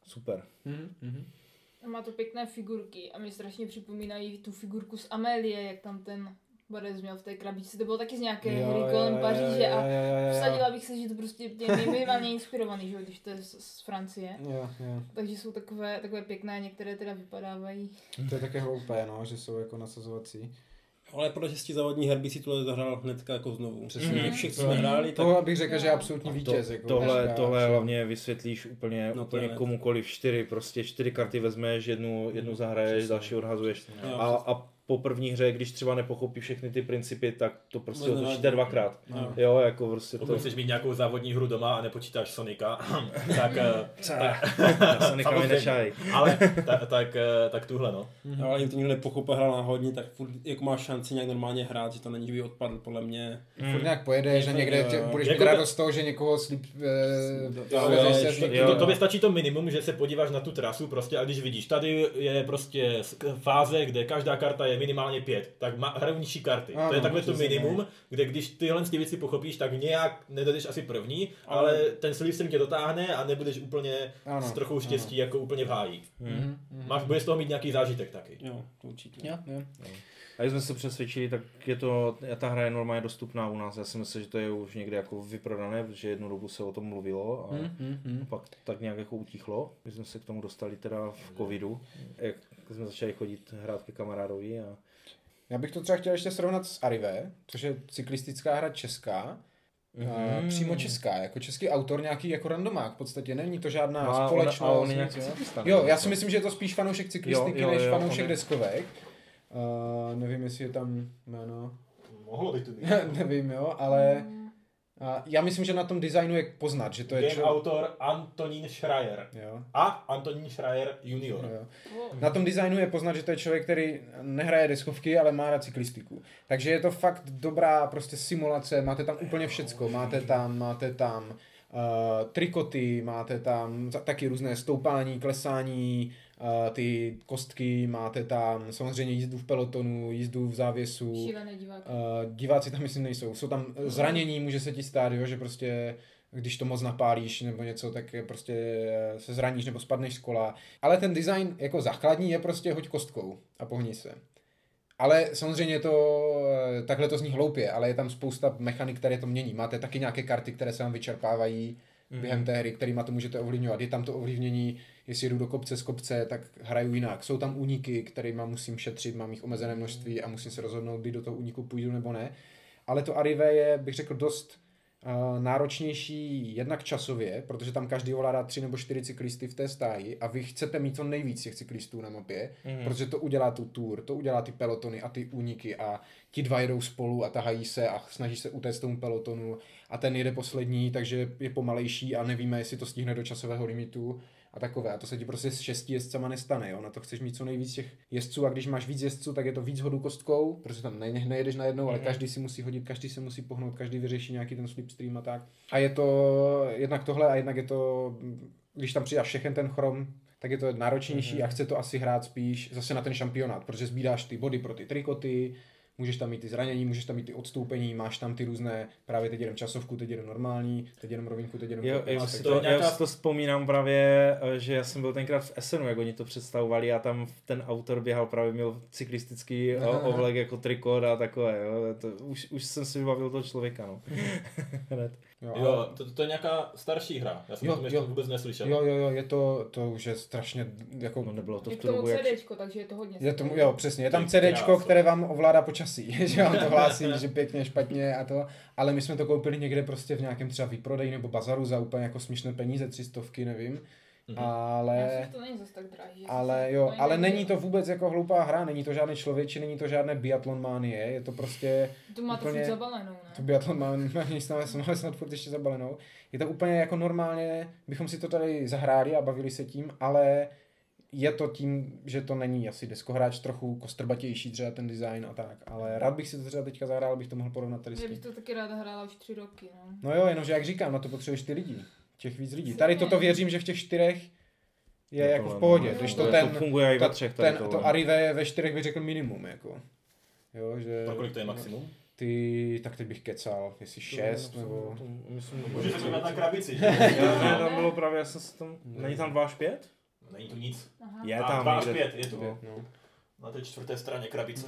super. Mhm, mhm. A má to pěkné figurky a mi strašně připomínají tu figurku z Amélie, jak tam ten Borec měl v té krabičce. To bylo taky z nějaké Jo, hry kolem jo, Paříže jo, a jo, jo, jo. vsadila bych se, že to prostě je minimálně inspirovaný, že když to je z, z Francie. Jo, jo. Takže jsou takové, takové pěkné, některé teda vypadávají. To je také hloupé, no, že jsou jako nasazovací. Ale podle šesti závodních her bych si tohle zahrál hnedka jako znovu. Přesně. Přesně. Všech To- jsme hráli, tak To bych řekl, že je absolutní To, vítěz. jako tohle, veškerá- tohle hlavně vysvětlíš úplně, No to úplně komukoliv čtyři, prostě čtyři karty vezmeš, jednu, jednu zahraješ, Přesně. další odhazuješ. Jo, A, a po první hře, když třeba nepochopí všechny ty principy, tak to prostě Možná otočíte dvakrát. No. Jo, jako prostě to... Pokud chceš mít nějakou závodní hru doma a nepočítáš Sonika, tak, eh, Tak, já se nikam Samozřejmě. nešaj. ale tak, tak, eh, tak tuhle no. No, ale to někdo nepochopil, hrál náhodně, tak furt jako máš šanci nějak normálně hrát, že to není, že by odpadl, podle mě. Furt nějak pojede, že někde tě, budeš Jako mít to- radost z toho, že někoho slíp... Eh. To, tobě stačí to minimum, že se podíváš na tu trasu prostě a když vidíš, tady je prostě fáze, kde každá karta je minimálně pět, tak má, hrajou nižší karty. Ano, to je takové to minimum, kde když tyhle ty věci pochopíš, tak nějak nedojdeš asi první, ale ten slivstream tě dotáhne a nebudeš úplně Ano, s trochou štěstí jako úplně v háji. Mhm, mhm. Máš, budeš z toho mít nějaký zážitek taky. Jo, to určitě. Jo, jo. A když jsme se přesvědčili, tak je to, ta hra je normálně dostupná u nás. Já si myslím, že to je už někde jako vyprodané, protože jednu dobu se o tom mluvilo a Hmm, hmm, hmm. pak tak nějak jako utichlo. My jsme se k tomu dostali teda v covidu, jak jsme začali chodit hrát ke kamarádovi a Já bych to třeba chtěl ještě srovnat s Arrive, což je cyklistická hra česká. Mm. Přímo česká, jako český autor, nějaký jako randomák v podstatě, není to žádná No a on- společnost. a on je nějaký jo. cyklista, Jo, já si myslím, že je to spíš fanoušek cyklistiky Jo, jo, než jo, fanoušek on je- deskovek. Uh, nevím, jestli je tam jméno, Mohlo by to být. nevím, jo, ale uh, já myslím, že na tom designu je poznat, že to je Game čo... autor Antonín Schreier. Jo. A Antonín Schreier junior. Jo. Na tom designu je poznat, že to je člověk, který nehraje deskovky, ale má rád cyklistiku. Takže je to fakt dobrá prostě simulace, máte tam úplně všecko, máte tam, máte tam uh, trikoty, máte tam taky různé stoupání, klesání, ty kostky, máte tam samozřejmě jízdu v pelotonu, jízdu v závěsu. Šílené diváky. Diváci tam myslím nejsou. Jsou tam zranění, může se ti stát, jo, že prostě když to moc napálíš nebo něco, tak prostě se zraníš nebo spadneš z kola. Ale ten design jako základní je prostě hoď kostkou a pohni se. Ale samozřejmě to, takhle to zní hloupě, ale je tam spousta mechanik, které to mění. Máte taky nějaké karty, které se vám vyčerpávají Mhm. během té hry, kterýma to můžete ovlivňovat. Je tam to ovlivnění, jestli jedu do kopce z kopce, tak hraju jinak. Jsou tam úniky, kterými musím šetřit, mám jich omezené množství a musím se rozhodnout, kdy do toho úniku půjdu nebo ne. Ale to Arrive je, bych řekl, dost uh, náročnější jednak časově, protože tam každý ovládá tři nebo čtyři cyklisty v té stáji a vy chcete mít co nejvíc těch cyklistů na mapě, Mhm. mm. protože to udělá tu tour, to udělá ty pelotony a ty úniky a ti dva jedou spolu a tahají se a snaží se utéct tomu pelotonu a ten jede poslední, takže je pomalejší a nevíme, jestli to stihne do časového limitu a takové. A to se ti prostě s šesti jezdcama nestane. Jo? Na to chceš mít co nejvíc těch jezdců a když máš víc jezdců, tak je to víc hodů kostkou, protože tam ne, nejedeš najednou, ale Mhm. každý si musí hodit, každý se musí pohnout, každý vyřeší nějaký ten slipstream a tak. A je to jednak tohle a jednak je to, když tam přidáš všechen ten chrom, tak je to náročnější Mhm. a chce to asi hrát spíš zase na ten šampionát, protože sbíráš ty body pro ty trikoty, můžeš tam mít ty zranění, můžeš tam mít ty odstoupení, máš tam ty různé, právě teď jedem časovku, teď jedem normální, teď jedem rovinku, teď jedem Jo, tak si to nějaká- já si to vzpomínám právě, eh, že já jsem byl tenkrát v Essenu, jak oni to představovali a tam ten autor běhal právě, měl cyklistický Aha. o- ovlek jako trikot a takové, jo. To, už, už jsem si vybavil toho člověka, no. Jo, Jo, ale- to, to je nějaká starší hra. Já jsem Jo, o tom ještě jo. vůbec neslyšel. Jo, jo, jo, je to, to už je strašně, jako, No nebylo to Je v tu tomu dobu, jak... CDčko, takže je to hodně. je to, staré. jo, přesně, je tam CDčko, které vám ovládá počasí, že vám to hlásí, že pěkně, špatně a to, ale my jsme to koupili někde prostě v nějakém třeba výprodeji nebo bazaru za úplně jako směšné peníze, tři stovky, nevím, Mhm. ale... Já myslím, že to není zase tak drahý. že Ale zase jo, to ale není- není to vůbec jako hloupá hra, není to žádné člověče, není to žádné biatlon mánie, je to prostě, To má to úplně- furt zabalenou, to ne? biatlon máme, máme snad, máme snad furt ještě zabalenou, je to úplně jako normálně, bychom si to tady zahráli a bavili se tím, ale je to tím, že to není asi deskohráč trochu kostrbatější třeba ten design a tak, ale rád bych si to třeba teďka zahrál, abych to mohl porovnat tady s Já bych tím. to taky ráda hrála už tři roky, no. No jo, jenomže jak říkám, na to potřebuješ ty lidi, těch víc lidí. Tady toto věřím, že v těch čtyřech je No jako tohle, v pohodě, no, když to- to to ten, funguje i ve ta- třech tady ten, tohle. to Arrive ve čtyřech bych řekl minimum, jako. Jo, že... Pro kolik to je maximum? Ty, tak teď bych kecal, jestli šest, nebo... Myslím, Můžete podívat na krabici, že? Ne, tam bylo právě, já jsem se tam, není tam 2 až 5? Není tu nic. Aha. Je A tam dva až pět, je tu. No. No. Na té čtvrté straně krabice.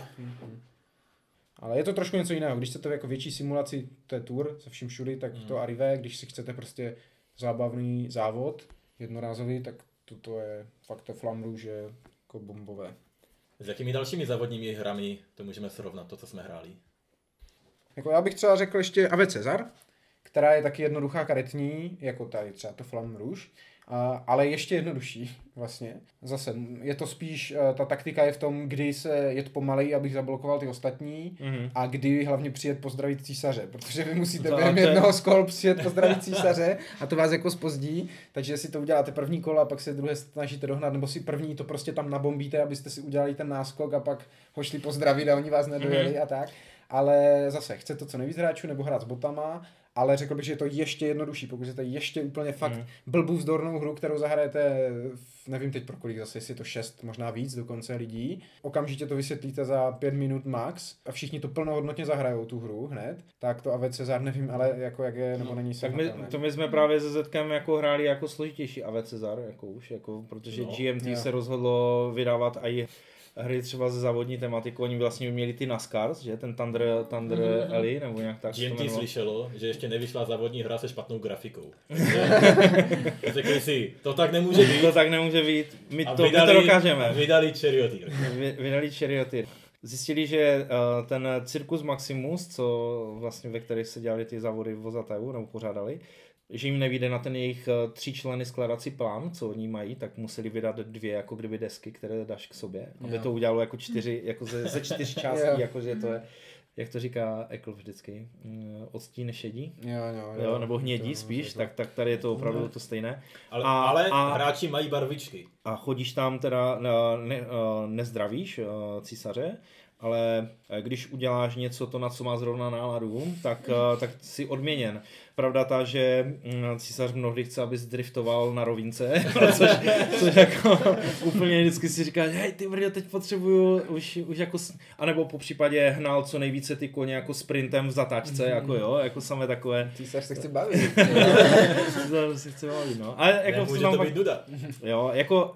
Ale je to trošku něco jiného. Když chcete jako větší simulaci té tour se vším všudy, tak Mm. to Arrive, když si chcete prostě zábavný závod, jednorázový, tak toto je fakt to Flamru, že jako bombové. S jakými dalšími závodními hrami to můžeme srovnat, to, co jsme hráli? Jako já bych třeba řekl ještě Ave Cezar, která je taky jednoduchá karetní, jako tady třeba to Flam Rouge, ale ještě jednodušší vlastně. Zase je to spíš, eh, ta taktika je v tom, kdy se jet pomalej, abych zablokoval ty ostatní Mhm. a kdy hlavně přijet pozdravit císaře, protože vy musíte To- během to jednoho z kol přijet pozdravit císaře a to vás jako spozdí, takže si to uděláte první kolo a pak se druhé snažíte dohnat, nebo si první to prostě tam nabombíte, abyste si udělali ten náskok a pak ho šli pozdravit a oni vás nedojeli Mhm. a tak. Ale zase, chce to co nejvíc hráčů nebo hrát s botama, ale řekl bych, že je to ještě jednodušší, pokud chcete ještě úplně fakt Mhm. blbou vzdornou hru, kterou zahrajete, v- nevím teď pro kolik zase, jestli je to šest, možná víc dokonce lidí. Okamžitě to vysvětlíte za pět minut max a všichni to plnohodnotně zahrajou tu hru hned. Tak to Ave Cezar nevím, ale jako jak je, nebo není Tak my, to my jsme právě se Zetkem jako hráli jako složitější AV Cezar, jako už, jako, protože No, GMT jo. se rozhodlo vydávat i hry třeba ze závodní tematikou, oni vlastně měli ty NASCARs, že ten Thunder, Thunder Mhm. Alley, nebo nějak tak GMT slyšelo, že ještě nevyšla závodní hra se špatnou grafikou. Řekli si, to tak nemůže být. To tak nemůže být, my A to, my to dokážeme. Vydali Charioteer. Vy- Vydali Charioteer. Zjistili, že uh, ten Circus Maximus, co vlastně ve kterých se dělali ty závody v Vozataju, nebo pořádali, že jim nevíde na ten jejich uh, tři členy skládací plán, co oni mají, tak museli vydat dvě jako kdyby desky, které dáš k sobě, aby Jo. to udělalo jako čtyři, jako ze, ze čtyř Jo. částí, jakože to je, jak to říká Ekl vždycky, mm, odstín šedí, Jo, jo, jo, nebo hnědí To- spíš, to- tak, tak tady je to opravdu to stejné. Ale, A- ale a- hráči mají barvičky. a chodíš tam teda, na- ne, eh, nezdravíš eh, císaře, ale eh, když uděláš něco to, na co má zrovna náladu, tak, eh, tak jsi odměněn. Pravda ta, že mm, císař mnohdy chce, abys driftoval na rovince, což, což jako úplně vždycky si říká, hej ty brďo, teď potřebuju už, už jako, anebo po případě hnal co nejvíce ty koně jako sprintem v zatáčce, jako jo, jako samé takové, Císař se chce bavit. to si chce bavit, no. Ale jako Nemůže jsou tam to pak- být nuda. Jo, jako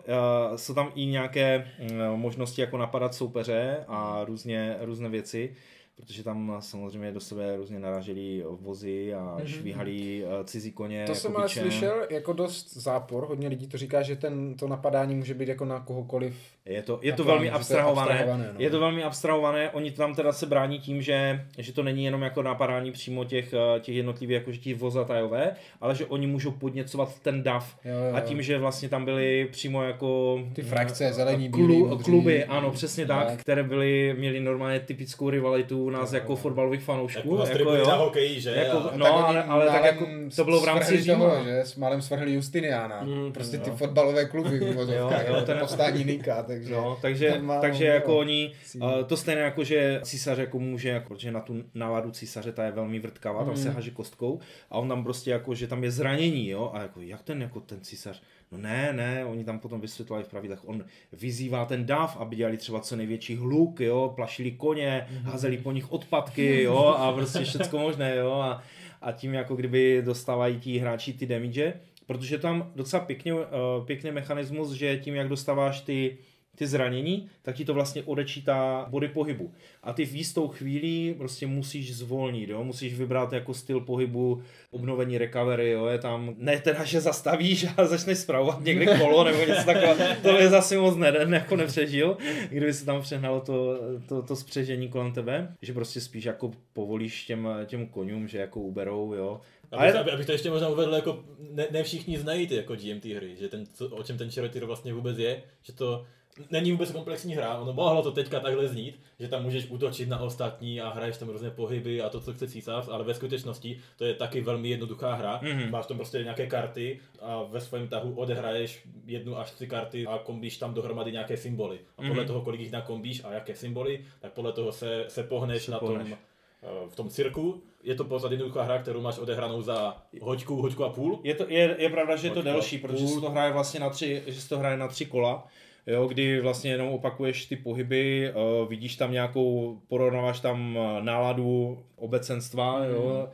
uh, jsou tam i nějaké uh, možnosti jako napadat soupeře a různě, různé věci, protože tam samozřejmě do sebe různě naražili vozy a švíhali uh, cizí koně. To jako jsem ale slyšel jako dost zápor. Hodně lidí to říká, že ten, to napadání může být jako na kohokoliv. Je to, je to plán, velmi že to je abstrahované. abstrahované, no. Je to velmi abstrahované. Oni tam teda se brání tím, že, že to není jenom jako napadání přímo těch, eh, těch jednotlivých jakože těch vozatajové, ale že oni můžou podněcovat ten dav. Jo, jo, A tím, že vlastně tam byly přímo jako Ty frakce, zelení, bílí, kluby, ano, přesně tak, Tak. které byly, měli normálně typickou rivalitu u nás jako fotbalových fanoušků. Jako, Jako, jako na jo. hokeji, že? Jako- A- no, tak ale- ale tak jako to bylo v rámci Říma. toho, že s málem svrhli Justiniana. Mm, prostě jo. ty fotbalové kluby v Jo, uvozovkách, jo, jo, ten- to povstání Nika, takže... No, takže, Normálně, takže jo. jako oni, uh, to stejné jako, že císař jako může, jako, protože na tu náladu císaře ta je velmi vrtkavá, tam Mm. se haže kostkou a on tam prostě jako, že tam je zranění, jo, a jako jak ten, jako ten císař, no ne, ne, oni tam potom vysvětlali v pravidlech, on vyzývá ten dav, aby dělali třeba co největší hluk, jo, plašili koně, házeli po nich odpadky, jo, a prostě všecko možné, jo, a, a tím jako kdyby dostávají ti hráči ty damage, protože tam docela pěkně, uh, pěkný mechanismus, že tím, jak dostáváš ty ty zranění, tak ti to vlastně odečítá body pohybu. A ty v jistou chvíli prostě musíš zvolnit, jo? musíš vybrat jako styl pohybu, obnovení recovery, jo? je tam, ne teda, že zastavíš a začneš zpravovat někde kolo nebo něco takového, to je zase moc ne, ne, jako nepřežil, kdyby se tam přehnalo to, to, to spřežení kolem tebe, že prostě spíš jako povolíš těm, těm konům, že jako uberou, jo. Abych, ale... abych to ještě možná uvedl, jako ne, ne všichni znají ty jako GMT hry, že ten, co, o čem ten Charioteer vlastně vůbec je, že to není vůbec komplexní hra, ono mohlo to teďka takhle znít, že tam můžeš útočit na ostatní a hraješ tam různé pohyby a to, co chce císař, ale ve skutečnosti to je taky velmi jednoduchá hra. Mhm. Mm-hmm. Máš tam prostě nějaké karty a ve svém tahu odehraješ jednu až tři karty a kombíš tam dohromady nějaké symboly. A podle Mhm. toho, kolik jich nakombíš a jaké symboly, tak podle toho se, se pohneš Se na pohneš. tom eh, v tom cirku. Je to pořád jednoduchá hra, kterou máš odehranou za hoďku, hoďku a půl. Je, to, je, je pravda, že je to delší, protože se to hraje vlastně na tři, že se to hraje na tři kola, jo, kdy vlastně jenom opakuješ ty pohyby, uh, vidíš tam nějakou, porovnáváš tam eh, náladu obecenstva, Mhm. jo,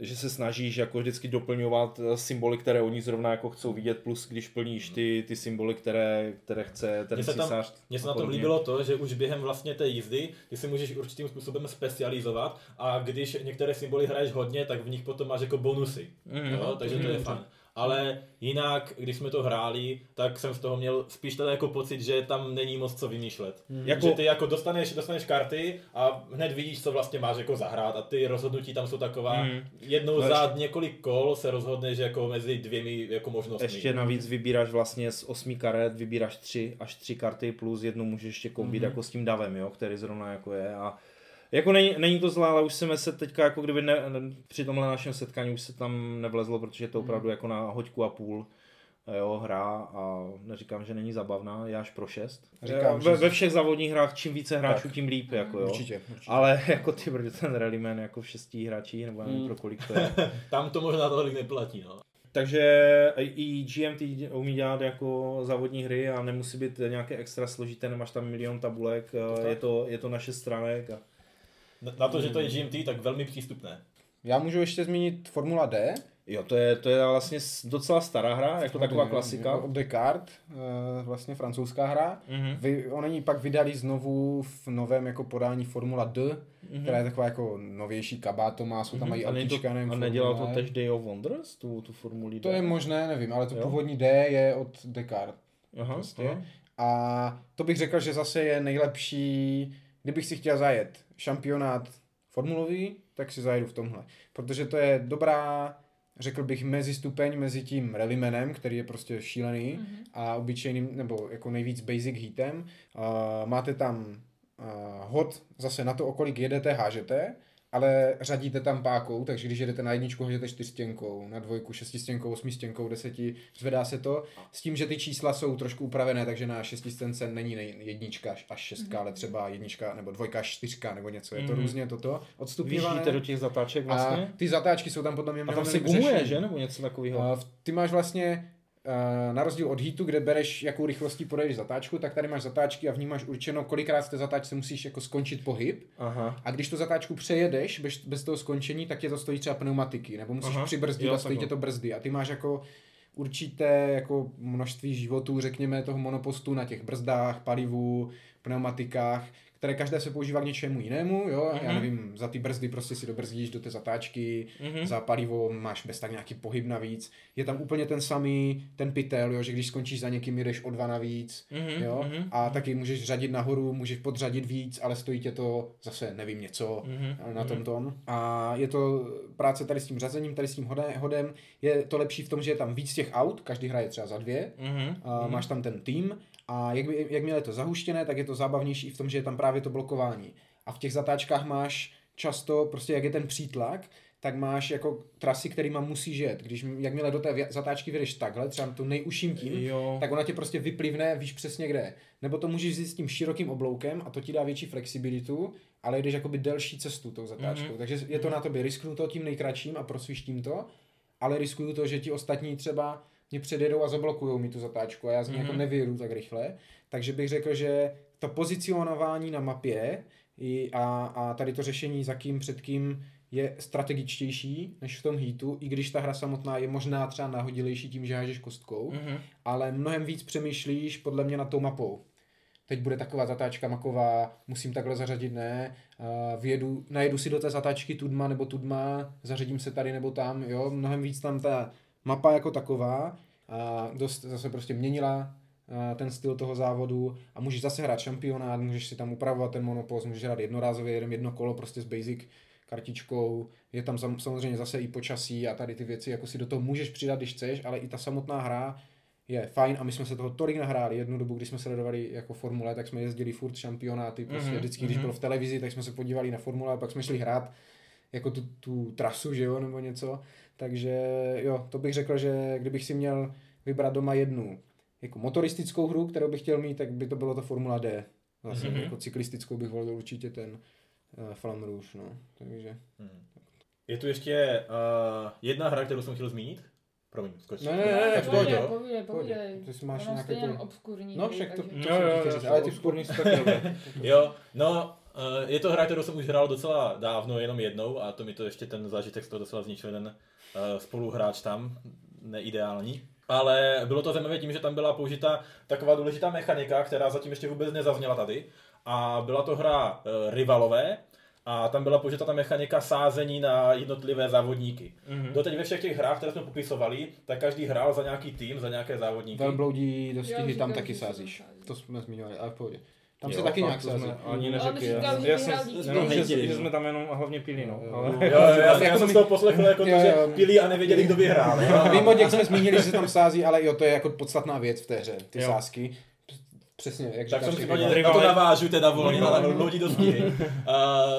že se snažíš jako vždycky doplňovat eh, symboly, které oni zrovna jako chcou vidět, plus když plníš ty, ty symboly, které, které chce ten Mně se, tam, císař. mně se na tom podobně. líbilo to, že už během vlastně té jízdy ty si můžeš určitým způsobem specializovat a když některé symboly hraješ hodně, tak v nich potom máš jako bonusy. Mhm. Jo, takže to je fajn. Ale jinak, když jsme to hráli, tak jsem z toho měl spíš teda jako pocit, že tam není moc co vymýšlet. Jako- Že ty jako dostaneš, dostaneš karty a hned vidíš, co vlastně máš jako zahrát a ty rozhodnutí tam jsou taková, Mhm. jednou No za ještě- několik kol se rozhodneš jako mezi dvěmi jako možnostmi. Ještě navíc vybíráš vlastně z osmi karet, vybíráš tři až tři karty plus jednu můžeš ještě kombit mm-hmm. jako s tím davem, jo, který zrovna jako je a jako není, není to zlé, ale už jsme se teďka jako kdyby ne, při tomhle našem setkání už se tam nevlezlo, protože je to opravdu jako na hoďku a půl jo, hra a neříkám, že není zabavná, je až pro šest. Říkám, ve, ve všech závodních hrách čím více hráčů, Tak. tím líp, jako jo. Určitě, určitě. Ale jako ty brdy, ten Rallyman jako v šestí hráčí, nebo nevím Mm. pro kolik to je. Tam to možná tolik neplatí, no. Takže i GMT umí dělat jako závodní hry a nemusí být nějaké extra složité, nemáš tam milion tabulek, je to, je to na šest stránek. A... Na- to, že to je GMT, tak velmi přístupné. Já můžu ještě zmínit Formula D. Jo, to je, to je vlastně docela stará hra, jako taková klasika. Od Descartes, eh, vlastně francouzská hra. Mhm. Vy, oni ji pak vydali znovu v novém jako podání Formula D, která je taková jako novější kabát, to má, jsou tam mají Mhm. A, není autíčka, to, nevím, a nedělal to Formule. tež Day of Wonders, tu, tu formuli To je možné, nevím, ale to Jo. původní D je od Descartes. Aha, prostě. aha. A to bych řekl, že zase je nejlepší, kdybych si chtěl zajet šampionát formulový, tak si zajedu v tomhle. Protože to je dobrá, řekl bych, mezi stupeň mezi tím rallymanem, který je prostě šílený, Mhm. a obyčejným, nebo jako nejvíc basic heatem. A máte tam a, hod zase na to, o kolik jedete, hážete, ale řadíte tam pákou, takže když jedete na jedničku, hážete čtyřstěnkou, na dvojku šestistěnkou, osmistěnkou, deseti, zvedá se to. S tím, že ty čísla jsou trošku upravené, takže na šestistěnce není jednička až šestka, ale třeba jednička nebo dvojka až čtyřka nebo něco. Je to Mhm. různě toto odstupňované. Vyjíždíte do těch zatáček vlastně? A ty zatáčky jsou tam podle mě A tam se gumuje, že? Nebo něco takového. Ty máš vlastně na rozdíl od heatu, kde bereš, jakou rychlostí pojedeš zatáčku, tak tady máš zatáčky a v ní máš určeno, kolikrát z té zatáčce musíš jako skončit pohyb. Aha. A když tu zatáčku přejedeš bez, bez toho skončení, tak tě to stojí třeba pneumatiky, nebo musíš Aha, přibrzdit jo, a stojí tě to brzdy. A ty máš jako určité jako množství životů, řekněme, toho monopostu na těch brzdách, palivu, pneumatikách, které každé se používá k něčemu jinému, jo, já Mhm. nevím, za ty brzdy prostě si dobrzdíš do té zatáčky, Mhm. za palivo máš bez tak nějaký pohyb navíc. Je tam úplně ten samý, ten pytel, jo, že když skončíš za někým, jedeš o dva navíc, Mhm, jo, mhm. a taky můžeš řadit nahoru, můžeš podřadit víc, ale stojí tě to zase nevím něco Mhm, na mhm. tom tom. A je to práce tady s tím řazením, tady s tím hode- hodem, je to lepší v tom, že je tam víc těch aut, každý hraje třeba za dvě, Mhm, a mhm. máš tam ten tým a jak, by- jakmile je to zahuštěné, tak je to zábavnější v tom, že je tam právě to blokování. A v těch zatáčkách máš často, prostě jak je ten přítlak, tak máš jako trasy, kterýma musíš jet. Když jakmile do té zatáčky vyjdeš takhle, třeba tu nejužším tím, Jo. tak ona tě prostě vyplivne, víš přesně kde. Nebo to můžeš vzít s tím širokým obloukem a to ti dá větší flexibilitu, ale jdeš jakoby delší cestu tou zatáčkou. Mhm. Takže je to na tobě, risknu to tím nejkratším a prosvištím to, ale riskuju to, že ti ostatní třeba mě předjedou a zablokují mi tu zatáčku a já z ní Mhm. jako nevyjedu tak rychle. Takže bych řekl, že to pozicionování na mapě i a, a tady to řešení za kým, před kým je strategičtější než v tom heatu, i když ta hra samotná je možná třeba nahodilejší tím, že hážeš kostkou, Mhm. ale mnohem víc přemýšlíš podle mě nad tou mapou. Teď bude taková zatáčka maková, musím takhle zařadit, ne, uh, vyjedu, najedu si do té zatáčky tudma nebo tudma, zařadím se tady nebo tam, jo, mnohem víc tam ta mapa jako taková a dost zase prostě měnila ten styl toho závodu a můžeš zase hrát šampionát, můžeš si tam upravovat ten monopost, můžeš hrát jednorázově, jedem jedno kolo prostě s basic kartičkou, je tam sam, samozřejmě zase i počasí a tady ty věci, jako si do toho můžeš přidat, když chceš, ale i ta samotná hra je fajn a my jsme se toho tolik nahráli. Jednu dobu, když jsme sledovali jako formule, tak jsme jezdili furt šampionáty, prostě Mhm, vždycky, když mhm. bylo v televizi, tak jsme se podívali na formule a pak jsme šli hrát jako tu, tu trasu, že jo, nebo něco. Takže jo, to bych řekl, že kdybych si měl vybrat doma jednu jako motoristickou hru, kterou bych chtěl mít, tak by to bylo to Formula D. Zase Mhm. jako cyklistickou bych volil určitě ten uh, Flamme Rouge, no. Takže... Hmm. Je tu ještě uh, jedna hra, kterou jsem chtěl zmínit. Promiň, skoč. Ne, ne, ne, ne, Tak v pohodě. jo. povídej, povídej. Ty si máš nějaké to... obskurní. No, však to- takže- ti chtěl říct, ale ty obskurní jsou dobré. Jo, no, uh, je to hra, kterou jsem už hrál docela dávno, jenom jednou a to mi to ještě ten zážitek z toho docela zničil ten spoluhráč tam, neideální. Ale bylo to zajímavé tím, že tam byla použita taková důležitá mechanika, která zatím ještě vůbec nezazněla tady. A byla to hra uh, rivalové a tam byla použita ta mechanika sázení na jednotlivé závodníky. Mhm. Doteď ve všech těch hrách, které jsme popisovali, tak každý hrál za nějaký tým, za nějaké závodníky. Velbloudí dostihy tam taky sázíš. sází. To jsme zmiňovali, ale v pohodě. Tam se taky nějak jsme ani Ale neřekli. Já, jsem, no, tomu. že, že no. jsme tam jenom hlavně pili, no. Jo, Ale, jo. Jo, jo, já, já Jako jsem z toho poslechl jako to, že pili a nevěděli, kdo vyhrál. Vím, jak jsme zmínili, že se tam sází, ale jo, to je jako podstatná věc v té hře, ty sázky. Přesně, jak Tak jsem si na rivalů. to navážu teda volně, No, na no, no. lodi dostihy. Uh,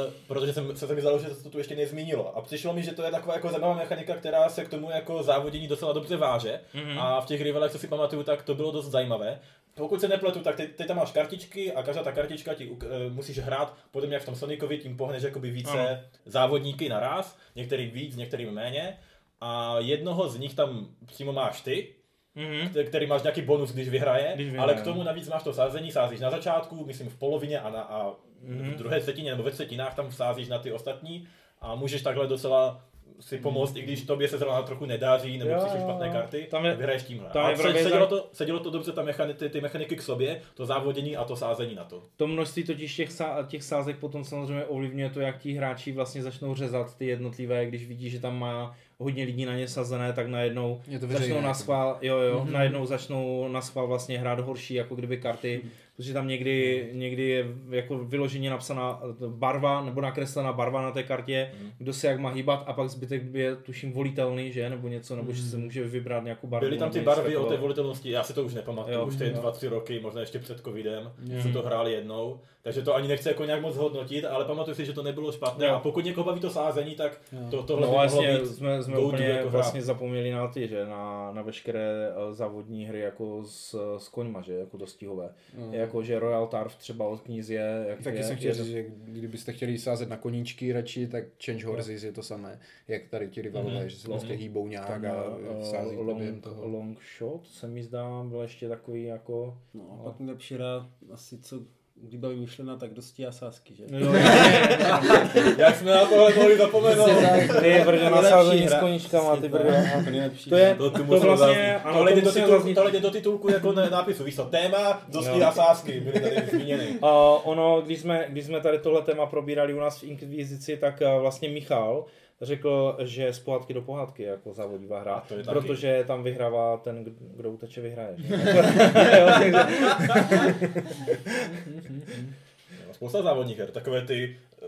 protože jsem, se mi zdalo, že se to tu ještě nezmínilo. A přišlo mi, že to je taková jako zajímavá mechanika, která se k tomu jako závodění docela dobře váže. Mhm. A v těch rivalech, co si pamatuju, tak to bylo dost zajímavé. Pokud se nepletu, tak teď, teď tam máš kartičky a každá ta kartička ti eh, musíš hrát, podobně jak v tom Sonicovi, tím pohneš jakoby více Ano. závodníky naraz, některý víc, některý méně. A jednoho z nich tam přímo máš ty, Mhm. kte- který máš nějaký bonus, když vyhraje, Když vyhraje, ale k no. tomu navíc máš to sázení, sázíš na začátku, myslím v polovině a, na, a Mhm. v druhé třetině nebo ve třetinách tam sázíš na ty ostatní a můžeš takhle docela si pomoct, i když tobě se zrovna trochu nedaří, nebo Jo, přišly špatné karty, Tam je- vyhraješ tímhle. tam a je se- sedělo, to, sedělo to dobře ta mechani, ty, ty mechaniky k sobě, to závodění a to sázení na to. To množství totiž těch, sá, těch sázek potom samozřejmě ovlivňuje to, jak ti hráči vlastně začnou řezat ty jednotlivé, když vidí, že tam má hodně lidí na ně sazené, tak najednou Je to začnou na jako. schvál, jo jo, mm-hmm. najednou začnou na schvál vlastně hrát horší jako kdyby karty, protože tam někdy, někdy je jako vyloženě napsaná barva nebo nakreslená barva na té kartě, kdo se jak má hýbat a pak zbytek je tuším volitelný, že, nebo něco, nebo že se může vybrat nějakou barvu. Byly tam ty barvy o té volitelnosti, já si to už nepamatuju, Jo, už ty jo. dva, tři roky, možná ještě před covidem, Jo. jsme to hráli jednou, takže to ani nechci jako nějak moc hodnotit, ale pamatuju si, že to nebylo špatné Jo. a pokud někoho baví to sázení, tak to, tohle No by mohlo vlastně být jsme, jsme úplně jako vlastně zapomněli na ty, že na, na veškeré eh, závodní hry jako s, s koňma, že jako dostihové. No. Jako že Royal Turf třeba od kníz je, jak Taky je, jsem chtěl je, říct, že kdybyste chtěli sázet na koníčky radši, tak Change Horses je to samé, jak tady ti rivalové, Mhm. že se prostě hýbou nějak tam a sází to během long, toho. long shot se mi zdá, byl ještě takový jako... No a pak nejlepší hra, asi co, kdy byla vymyšlena, tak dosti a sázky, že? No, Jak jsme na tohle mohli zapomenout? ty brďo na Nejlepší sázení s hra. koníčkama, ty brďo. To nejlepší. To je, To, to, to vlastně, ano, tohle, to jde do titulku, tohle jde do titulku jako na nápisu, víš co, téma, dosti No. a sázky, byly tady zmíněny. Uh, ono, když jsme, když jsme tady tohle téma probírali u nás v Inkvizici, tak uh, vlastně Michal řekl, že z pohádky do pohádky je jako závodivá hra, A to je taky. protože tam vyhrává ten, kdo uteče, vyhraje. No, Spousta závodních her, takové ty eh,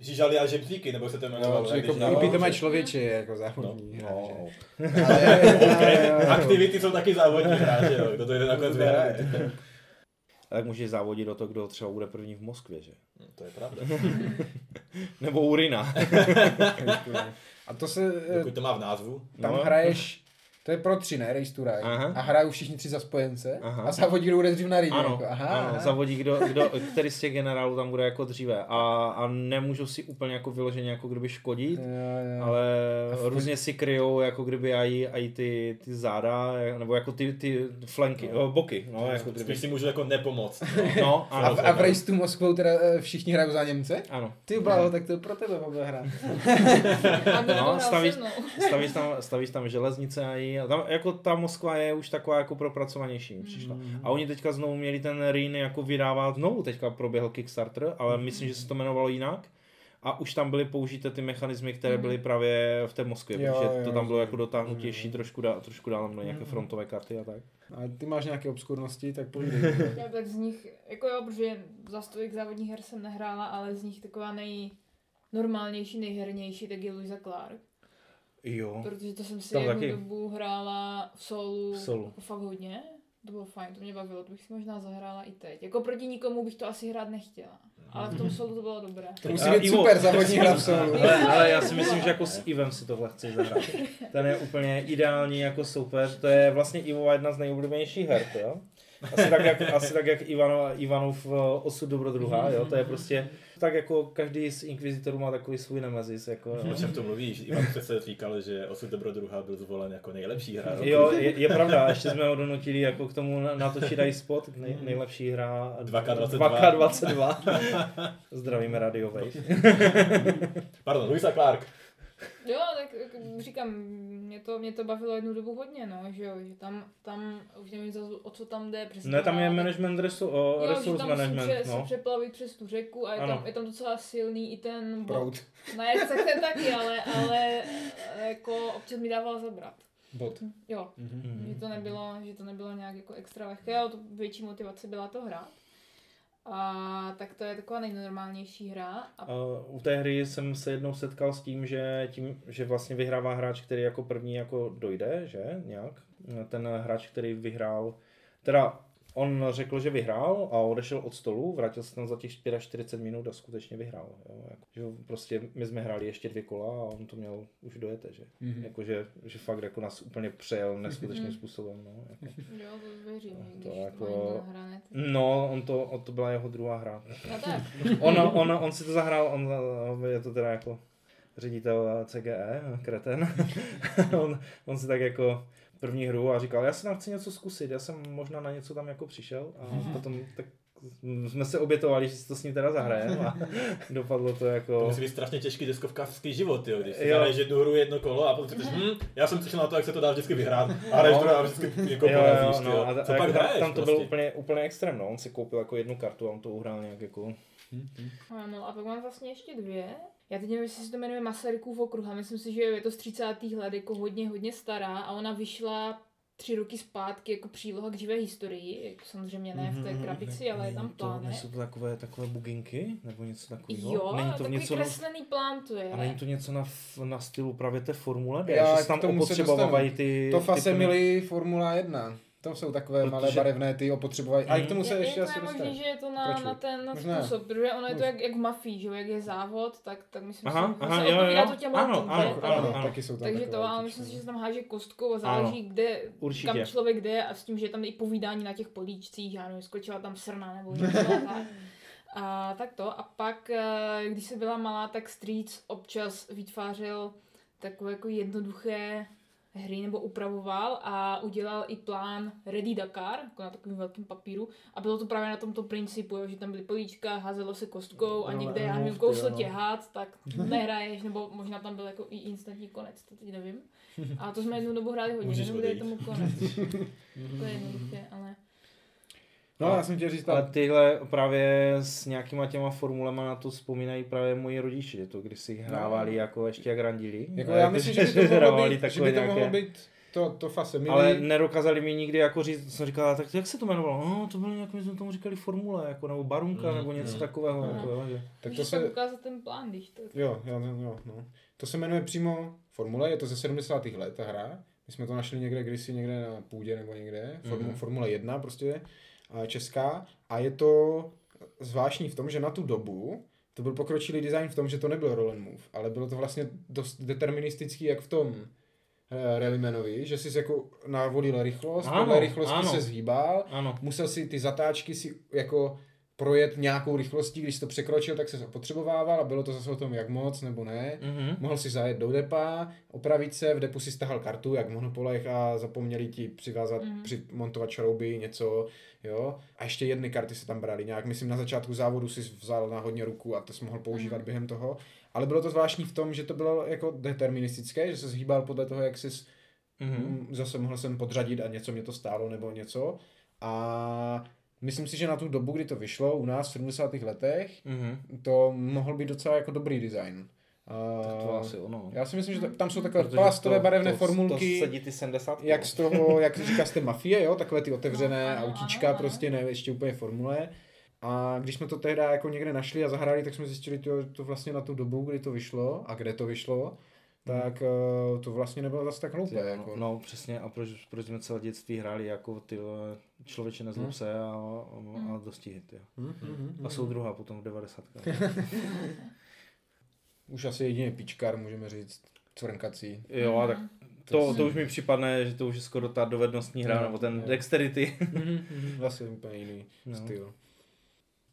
žížaly a žebříky, nebo se to jmenovalo. No, že jak jako když- Epitome člověče je jako závodní hra, že? no, Okay. Aktivity jsou taky závodní hra, že jo, kdo to jde nakonec vyhraje. Tak můžeš závodit do toho, kdo třeba bude první v Moskvě, že? No, To je pravda. Nebo Urina. A to se, Pokud to má v názvu. tam No. hraješ, to je pro tři, ne, Race to Ride. Aha. A hrajou všichni tři za spojence Aha. a závodí, kdo bude dřív na rýně. Ano, jako. aha, ano aha. závodí, kdo, kdo, který z těch generálů tam bude jako dříve. A, a nemůžou si úplně jako vyloženě jako kdyby škodit, Jo, jo. ale různě si kryjou jako kdyby aj, aj ty, ty záda, nebo jako ty, ty flanky, no. boky, no, jako kdyby. Spíš si můžu jako nepomoc. No, A, ano, v- a v Race to Moskvou teda eh, všichni hrajou za Němce? ano. Ty bláho, tak to je pro tebe hra. A kdo No, no, stavíš-. Stavíš tam, stavíš tam železnice a, a tam, jako ta Moskva je už taková jako propracovanější mi přišla. A oni teďka znovu měli ten Rýn jako vydávat, znovu teďka proběhl Kickstarter, ale myslím, že se to jmenovalo jinak. A už tam byly použité ty mechanismy, které byly právě v té Moskvě, Jo, protože jo, to tam bylo jo. jako dotáhnutější, trošku, dá, trošku dál, byly nějaké frontové karty a tak. A ty máš nějaké obskurnosti, tak povídej. Já tak z nich, jako jo, protože za stolik závodních her jsem nehrála, ale z nich taková nejnormálnější, nejhernější, tak je Louisa Clark. Jo. Protože to jsem si Tam jednu taky. dobu hrála v solu, V solu. Jako fakt hodně. To bylo fajn, to mě bavilo, to bych si možná zahrála i teď. Jako proti nikomu bych to asi hrát nechtěla. Ale v tom solu to bylo dobré. To musí být Ivo- super závodní hra v solu. Ale, ale já si myslím, že jako s Ivem si tohle chci zahrát. Ten je úplně ideální jako soupeř. To je vlastně Ivova jedna z nejoblíbenějších her, to jo? Asi tak, jak, asi tak, jak Ivano, Ivanov eh, osud dobrodruha, jo? To je prostě tak jako každý z Inquisitorů má takový svůj nemezis, jako, O jo. čem to mluvíš? Ivan přece říkal, že Osud dobrodruha byl zvolen jako nejlepší hra roku. Jo, je, je, pravda, ještě jsme ho donutili jako k tomu na- natočit i spot, nej, nejlepší hra 2K22. 2K22. Zdravíme Radio Wave. Pardon, Louisa Clark. Jo, tak říkám, mě to, mě to bavilo jednu dobu hodně, no, že jo, že tam, tam už nevím, za- o co tam jde. Přesně Ne, tam je management, resu, o, Jo, že resource tam management, se no. přeplavit přes tu řeku a je Ano. tam, je tam docela silný i ten bod. Proud. Ne, tak ten taky, ale, ale jako občas mi dával zabrat. Bod. Jo, Mhm. že to nebylo, že to nebylo nějak jako extra lehké, ale to větší motivace byla to hrát. A tak to je taková nejnormálnější hra. A Uh, u té hry jsem se jednou setkal s tím, že tím, že vlastně vyhrává hráč, který jako první jako dojde, že nějak. Ten hráč, který vyhrál, teda on řekl, že vyhrál a odešel od stolu, vrátil se tam za těch 44 minut a skutečně vyhrál. Jo. Jako, že prostě my jsme hráli ještě dvě kola a on to měl už dojete, že? Mhm. Mm-hmm. Jako, že, že fakt jako nás úplně přejel neskutečným způsobem. No, jako. jo, to věřím, To když jako- no on to, on to byla jeho druhá hra. No tak, On, on, on si to zahrál, on, je to teda jako ředitel CGE, kreten. on, on si tak jako první hru a říkal, já si tam chci něco zkusit, já jsem možná na něco tam jako přišel a potom tak jsme se obětovali, že si to s ním teda zahrajeme a dopadlo to To jako... musí být strašně těžký deskovkářský život, jo, když si Jo. jednu hru jedno kolo a potom si hm, já jsem přišel na to, jak se to dá vždycky vyhrát a hraješ No. to a vždycky jako Jo, jo, no, a, Co a pak jako tam, hraješ tam to prostě? byl úplně, úplně extrém, no. On si koupil jako jednu kartu a on to uhrál nějak jako... Ano, a pak mám vlastně ještě dvě. Já teď nevím, jestli se to jmenuje Masarykův okruh a myslím si, že je to z 30. let jako hodně, hodně stará a ona vyšla tři roky zpátky jako příloha k živé historii, jako samozřejmě ne v té krabici, ale je tam to, plánek. nejsou to takové, takové buginky? Nebo něco takového? Jo, není to takový něco, kreslený plán to je. a není to něco na, na stylu právě té Formule D? Já že se tam opotřebovávají ty... To ty fase plny- milí Formula 1. To jsou takové Protože- malé barevné ty opotřebovají. A i k tomu se je, ještě je to asi je možný, že je to na, na ten Možná. způsob, protože ono je to jak, jak v mafii, že jo, jak je závod, tak, tak myslím Aha, si, že aha, se jo, jo, to těm Ano, ano, ano, Ano, ano. taky jsou tam Takže to, ale myslím si, že se tam háže kostkou a záleží, kde, Určitě. kam člověk jde a s tím, že je tam i povídání na těch políčcích, já nevím, skočila tam srna nebo něco. a, a tak to. A pak, eh, když jsem byla malá, tak Streets občas vytvářel takové jako jednoduché hry nebo upravoval a udělal i plán Ready Dakar, jako na takovém velkém papíru. A bylo to právě na tomto principu, že tam byly políčka, házelo se kostkou a No, někde, já ty, kousl no. tě hád, tak nehraješ, nebo možná tam byl jako i instantní konec, to teď nevím. A to jsme jednu dobu hráli hodně, Můžeš nevím, kde je odejít. tomu konec. to je jednoduché, ale... No, já jsem chtěl říct, Ale tam, tyhle právě s nějakýma těma formulema na to vzpomínají právě moji rodiče, že to když si hrávali jako ještě jak randili. jako já jako, myslím, že by to mohlo hrávali být, že takové by to mohlo nějaké- být to, to fase milí. Ale nedokázali mi nikdy jako říct, jsem říkal, tak jak se to jmenovalo? No, to bylo nějak, my jsme tomu říkali formule, jako, nebo barunka, Mm, nebo něco mm. takového. Aha. Jako, jo, že. tak to se, ukázat ten plán, když to... jo, jo, jo, no. To se jmenuje přímo Formule, je to ze 70. let ta hra. My jsme to našli někde kdysi někde na půdě nebo někde. Formu, Mhm. Formule 1 prostě, česká. A je to zvláštní v tom, že na tu dobu to byl pokročilý design v tom, že to nebyl roll and move, ale bylo to vlastně dost deterministický, jak v tom eh, Rallymanovi, že jsi jako navolil rychlost, Ano, podle rychlosti ano. se zhýbal, Ano. musel si ty zatáčky si jako projet nějakou rychlostí, když to překročil, tak se opotřebovával a bylo to zase o tom, jak moc nebo ne. Mhm. Mohl si zajet do depa, opravit se, v depu si stahal kartu, jak v monopolech a zapomněli ti přivázat, Mhm. mm. přimontovat šrouby, něco, jo. A ještě jedny karty se tam brali, nějak myslím na začátku závodu si vzal na hodně ruku a to jsi mohl používat Mhm. během toho. Ale bylo to zvláštní v tom, že to bylo jako deterministické, že se zhýbal podle toho, jak jsi Mhm. mm. zase mohl jsem podřadit a něco mě to stálo nebo něco. A myslím si, že na tu dobu, kdy to vyšlo u nás v 70. letech, Mhm. to mohl být docela jako dobrý design. A Tak to asi ono. já si myslím, že tam jsou takové Protože plastové to- barevné to, formulky, To sedí ty 70. jak z toho, jak říká z té mafie, jo, takové ty otevřené No, autíčka, ano, prostě ne ještě úplně formule. A když jsme to tehdy jako někde našli a zahráli, tak jsme zjistili, to, to vlastně na tu dobu, kdy to vyšlo a kde to vyšlo, tak eh, to vlastně nebylo zase tak hloupé. Jako. no, no, přesně, a proč, proč jsme celé dětství hráli jako ty člověče nezlob Hmm. se a, a, a dosti hit, jo. Hm, hm, hm, A jsou druhá potom v 90. Už asi jedině pičkar, můžeme říct, cvrnkací. jo, a tak to, to už mi připadne, že to už je skoro ta dovednostní hra, No, nebo ten jo. dexterity. Zase úplně jiný No. styl.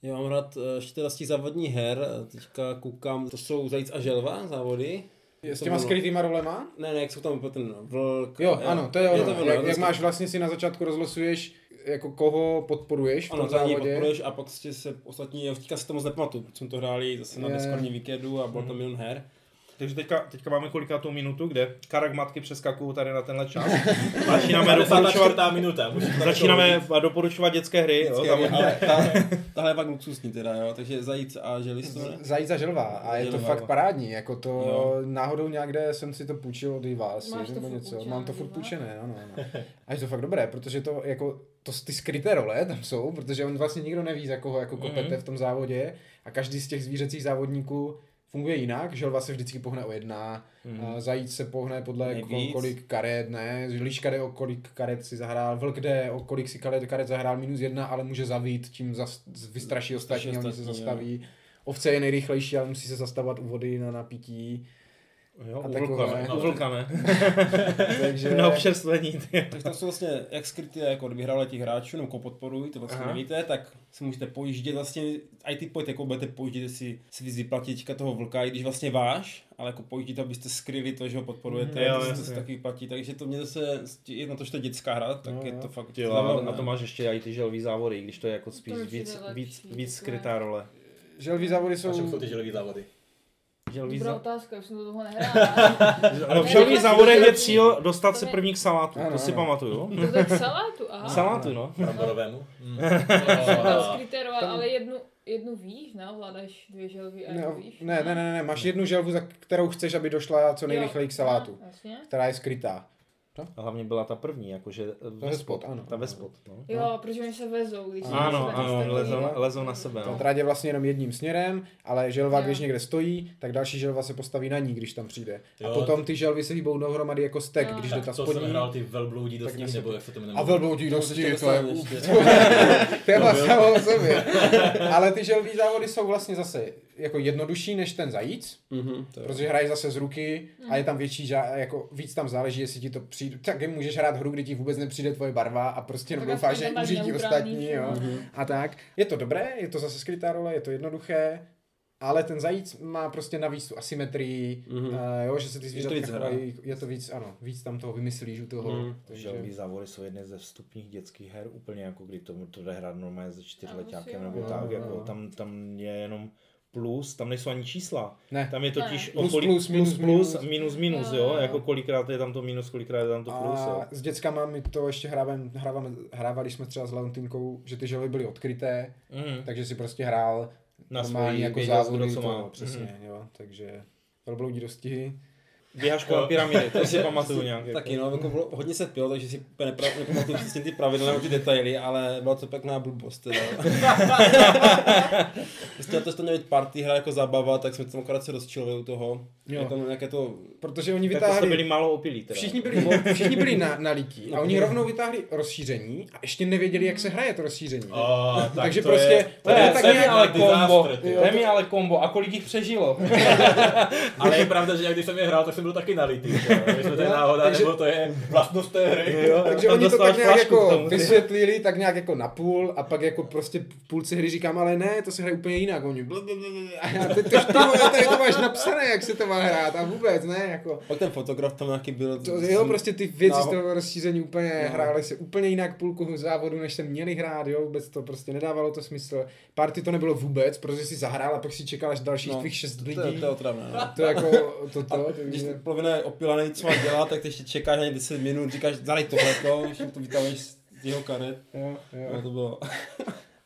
Já mám rád eh, ještě teda z těch závodních her, eh, teďka koukám, to jsou Zajíc a želva závody. S těma skrytýma rolema? Ne, ne, jak jsou tam ten vlk. Jo, ano, to je ono. to ono, jak, jak je- máš vlastně si na začátku rozlosuješ, jako koho podporuješ v tom Ano, závodě. podporuješ a pak prostě se ostatní, já teďka si to moc nepamatuju, protože jsme to hráli zase na Je. Discordní víkendu a bylo tam milion her. Takže teďka, teďka máme kolikátou minutu, kde karagmatky přeskakují tady na tenhle čas. Začínáme 54. doporučovat, minuta. to začínáme doporučovat dětské hry. Jo, tam, ale ta, tahle je pak luxusní teda, jo, takže zajíc a želi to ne? Zajíc a želva a je to Želva, fakt jo. parádní, jako to Jo. náhodou někde jsem si to půjčil od vás Máš to něco, půjčené mám to furt půjčené, ano, ano. A je to fakt dobré, protože to jako, to, ty skryté role tam jsou, protože on vlastně nikdo neví, za koho jako kopete Mhm. v tom závodě a každý z těch zvířecích závodníků funguje jinak, želva se vždycky pohne o jedna, a zajíc se pohne podle Nejvíc. ko- kolik karet, ne, líška jde o kolik karet si zahrál, vlk jde o kolik si karet, karet zahrál minus jedna, ale může zavít, tím zas, vystraší ostatní, oni se ostatní, jo. zastaví. Ovce je nejrychlejší, ale musí se zastavovat u vody na napití. Jo, A takové. vlka, ne? U vlka, ne? Takže... Na občerstvení. ty. Takže tam jsou vlastně jak skryté jako kdyby hráli těch hráčů, nebo podporují, to vlastně Aha. nevíte, tak si můžete pojíždět vlastně, i ty pojď, jako budete pojíždět, si, si vyplatit toho vlka, i když vlastně váš, ale jako pojíždět, abyste skryli to, že ho podporujete, Mhm. Jo, to, se- to jasně. se taky vyplatí, takže to mě zase, je na to, že to je dětská hra, tak No, je to fakt Jo, a, zábavné. a to máš ještě i ty želví závody, i když to je jako spíš víc, víc, víc skrytá role. Želví závody A čem jsou... jsou ty želví závody? Želví Dobrá za... otázka, už jsem do toho nehrála. Ano, v želví závodech je cíl dostat to se první k salátu, Ano, to si ano. pamatuju. To je k salátu, aha. Salátu, no. Bramborovému? Mm. Tam A- skryté role, Tam- ale jednu, jednu víš, ne? Ovládáš dvě želvy a Ne, jednu víš. ne, ne, ne, ne, máš jednu želvu, za kterou chceš, aby došla co nejrychleji k salátu, No, která je skrytá. A hlavně byla ta první, jakože vespod, ano. Ta vespod, no. Jo, protože oni se vezou, když Ano, se ano, vezou, lezou, tak- lezou na sebe, Ta no. tráť je vlastně jenom jedním směrem, ale želva, Jo. když někde stojí, tak další želva se postaví na ní, když tam přijde. A Jo. potom ty želvy se hýbou dohromady jako stek, Jo. když jde Tak ta to jsem spodní. hrál ty velbloudí tak dosti, na nebo jak se to jmenuje. A velbloudí To dosti, ještě to je téma samo o sobě. Ale ty želví závody jsou vlastně zase jako jednodušší než ten zajíc, Mhm, to je. protože hrají zase z ruky a je tam větší, ža- jako víc tam záleží, jestli ti to přijde. Tak můžeš hrát hru, kdy ti vůbec nepřijde tvoje barva a prostě jenom Tak doufáš, že uřídí ostatní, jo. film. A tak. Je to dobré, je to zase skrytá role, je to jednoduché, ale ten zajíc má prostě navíc tu asymetrii, Mhm. uh, jo, že se ty to zvířatka víc chovají, je to víc, ano, víc tam toho vymyslíš u toho. Mhm. Takže, Želví závody jsou jedny ze vstupních dětských her, úplně jako kdy tomu to jde hrát normálně se čtyřletákem nebo tak, jako tam, tam je jenom plus, tam nejsou ani čísla. ne. Tam je totiž Ne. o Plus, kolik, plus, plus, minus, plus, minus. minus, minus, Jo, jo, jo. jako kolikrát je tam to minus, kolikrát je tam to plus, jo. A s dětskama my to ještě hrávám, hrávám, hrávali jsme třeba s Leontinkou, že ty želvy byly odkryté, Mhm. takže si prostě hrál Na normálně svoji, jako závody, to, má. přesně, jo, takže velbloudí dostihy. Běháš kolem pyramidy, to si pamatuju nějak. Taky jako. no, jako bylo, hodně se pil, takže si nepra- nepamatuju přesně ty pravidla nebo ty detaily, ale byla to pěkná blbost teda. prostě to, to mělo být party hra jako zabava, tak jsme tam akorát se rozčilovali u toho. Jo. Jako nějaké to, Protože oni Tak to vytáhli, byli málo opilí teda. všichni byli, všichni byli na, na lítí a oni rovnou vytáhli rozšíření a ještě nevěděli, jak se hraje to rozšíření. A, tak Takže to prostě- je, to je tak tak mi nějak ale disaster, kombo, to je mi ale kombo. A kolik jich přežilo? Ale je pravda, že jak když jsem je hrál, tak jsem byl taky jo. Jestli to je náhoda, takže- nebo to je vlastnost té hry. Jo, Takže oni to tak nějak jako vysvětlili, tak nějak jako na půl a pak jako prostě v půlce hry říkám, ale ne, to se hraje úplně jinak. Oni a ty, ty, vole, tady to máš napsané, jak se to má hrát a vůbec ne, jako. pak ten fotograf tam nějaký byl. To, jo, prostě ty věci z No. toho rozšíření úplně No. hrály se úplně jinak půlku závodu, než se měli hrát, jo, vůbec to prostě nedávalo to smysl. Party to nebylo vůbec, protože si zahrál a pak si čekal až dalších No, tvých šest to, lidí. to, je- to je otravné. No. To jako, to, to, A když takže... polovina je opilaný, co má dělat, tak ty ještě čekáš na ně 10 minut, říkáš, zadej tohleto, když to vytáhneš z jeho karet. Jo, jo. No, to bylo.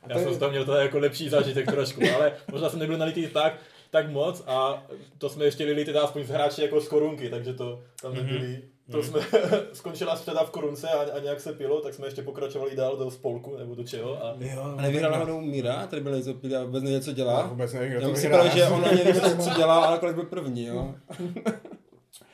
A Já to jsem z toho měl to jako lepší zážitek trošku, ale možná jsem nebyl nalitý tak, tak moc a to jsme ještě lili teda aspoň z hráči jako z korunky, takže to tam nebyli. To jsme skončila středa v korunce a, a nějak se pilo, tak jsme ještě pokračovali dál do spolku nebo do čeho. A... Jo, A nevyhrál náhodou Míra, který byl nezopilý a vůbec nevěděl, co dělá. Já vůbec nevím, Já že on ani nevěděl, co dělá, ale nakonec byl první, jo.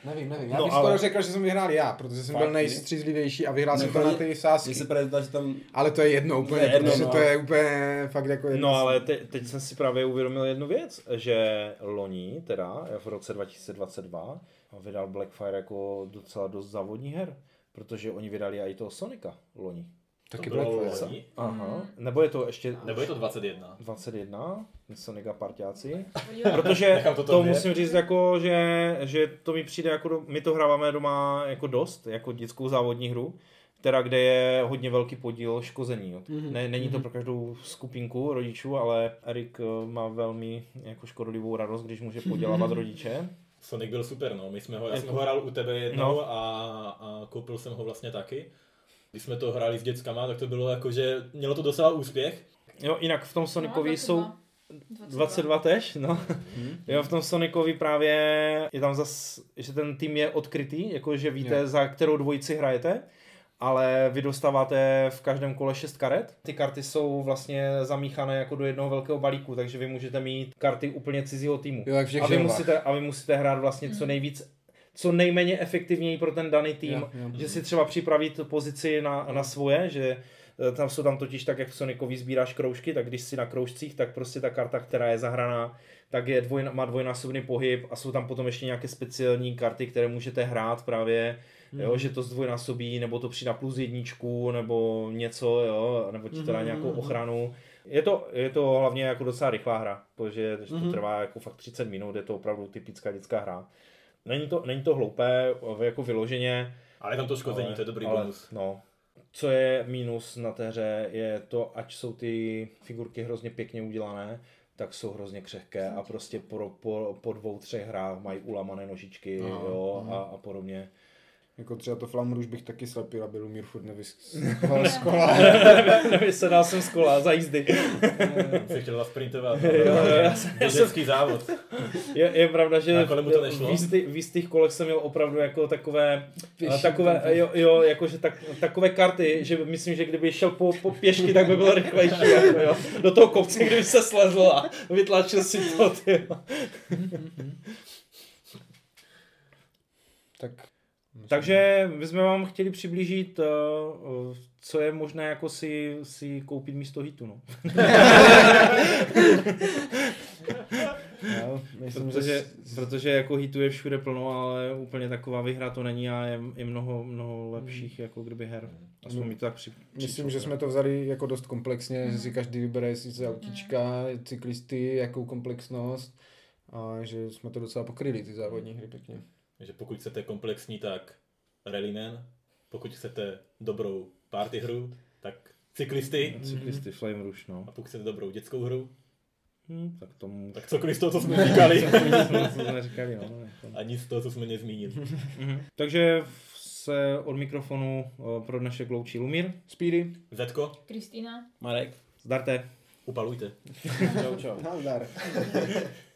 Nevím, nevím. Já No, bych ale- skoro řekl, že jsem vyhrál já, protože jsem Fakt, byl nejstřízlivější a vyhrál jsem to na ty sásky. se právě zdá, že tam Ale to je jedno úplně, je jedno, protože no. to je úplně fakt jako jedno. No ale te, teď jsem si právě uvědomil jednu věc, že loni, teda v roce 2022, vydal Blackfire jako docela dost závodní her, protože oni vydali i toho Sonika loni. Taky to bylo Blackfire. loni. Aha. Nebo je to ještě Nebo je to 21? 21, Sonika parťáci? Jo. Protože to to, musím říct, jako, že, že to mi přijde, jako do, my to hráváme doma jako dost, jako dětskou závodní hru, která kde je hodně velký podíl škození. Jo. Mhm. Ne, není to pro každou skupinku rodičů, ale Erik eh, má velmi jako škodolivou radost, když může podělávat rodiče. Sonic byl super, no. My jsme ho, já Jako- jsem ho hrál u tebe jednou No. a, a koupil jsem ho vlastně taky. Když jsme to hráli s dětskama, tak to bylo jako, že mělo to docela úspěch. Jo, jinak v tom Sonicovi No, jsou 22. 22 tež, no. Jo, v tom Sonicovi právě je tam zas, že ten tým je odkrytý, jako že víte, Jo. za kterou dvojici hrajete, ale vy dostáváte v každém kole 6 karet. Ty karty jsou vlastně zamíchané jako do jednoho velkého balíku, takže vy můžete mít karty úplně cizího týmu. Jo, jak a, vy musíte, a vy musíte hrát vlastně co nejvíc, co nejméně efektivněji pro ten daný tým, Jo, jo. že si třeba připravit pozici na, na svoje, že eh, tam jsou tam totiž tak, jak v Sonicovi sbíráš kroužky, tak když si na kroužcích, tak prostě ta karta, která je zahraná, tak je dvoj, má dvojnásobný pohyb a jsou tam potom ještě nějaké speciální karty, které můžete hrát právě, mm. jo, že to zdvojnásobí, nebo to přidá plus jedničku, nebo něco, jo, nebo ti to dá nějakou ochranu. Je to, je to hlavně jako docela rychlá hra, protože to Mhm. trvá jako fakt 30 minut, je to opravdu typická dětská hra. Není to, není to hloupé, jako vyloženě, Ale je tam to škození, to je dobrý ale, bonus. No. Co je mínus na té hře, je to, ať jsou ty figurky hrozně pěkně udělané, tak jsou hrozně křehké a prostě po, po, po dvou, třech hrách mají ulamané nožičky Aha, jo, a, a podobně. Jako třeba to Flamuru už bych taky slepil, aby Lumír furt nevyskoval z kola. Nevysedal jsem z kola za jízdy. Jsi chtěl sprintovat. Jo, jo, já jsem- Dětský závod. Je, je pravda, že mu to nešlo? v, jistý, v jistých kolech jsem měl opravdu jako takové, Pěší takové, tempo. jo, jo, jakože tak, takové karty, že myslím, že kdyby šel po, po pěšky, tak by byl rychlejší, jako, jo. Do toho kopce, kdyby se slezl a vytlačil si to, ty. Tak Takže my jsme vám chtěli přiblížit, uh, co je možné jako si, si koupit místo hitu, no. jo, myslím, Protože, že protože jako hitu je všude plno, ale úplně taková vyhra to není a je, je mnoho, mnoho lepších jako kdyby her. Aspoň mi to tak při, Myslím, že jsme to vzali jako dost komplexně, že si každý vybere chce autíčka, cyklisty, jakou komplexnost a že jsme to docela pokryli, ty závodní hry pěkně. Takže pokud chcete komplexní, tak Rallyman. Pokud chcete dobrou party hru, tak cyklisty. Cyklisty, Flame Rush, no. A pokud chcete dobrou dětskou hru, Hm, tak tomu... tak cokoliv z toho, co jsme říkali. to jsme říkali, no. Jako. A nic z toho, co jsme nezmínili. Mhm. Takže se od mikrofonu pro dnešek loučí Lumír. Speedy. Zetko, Kristýna. Marek. Zdarte. upalujte. Čau, čau. Nazdar.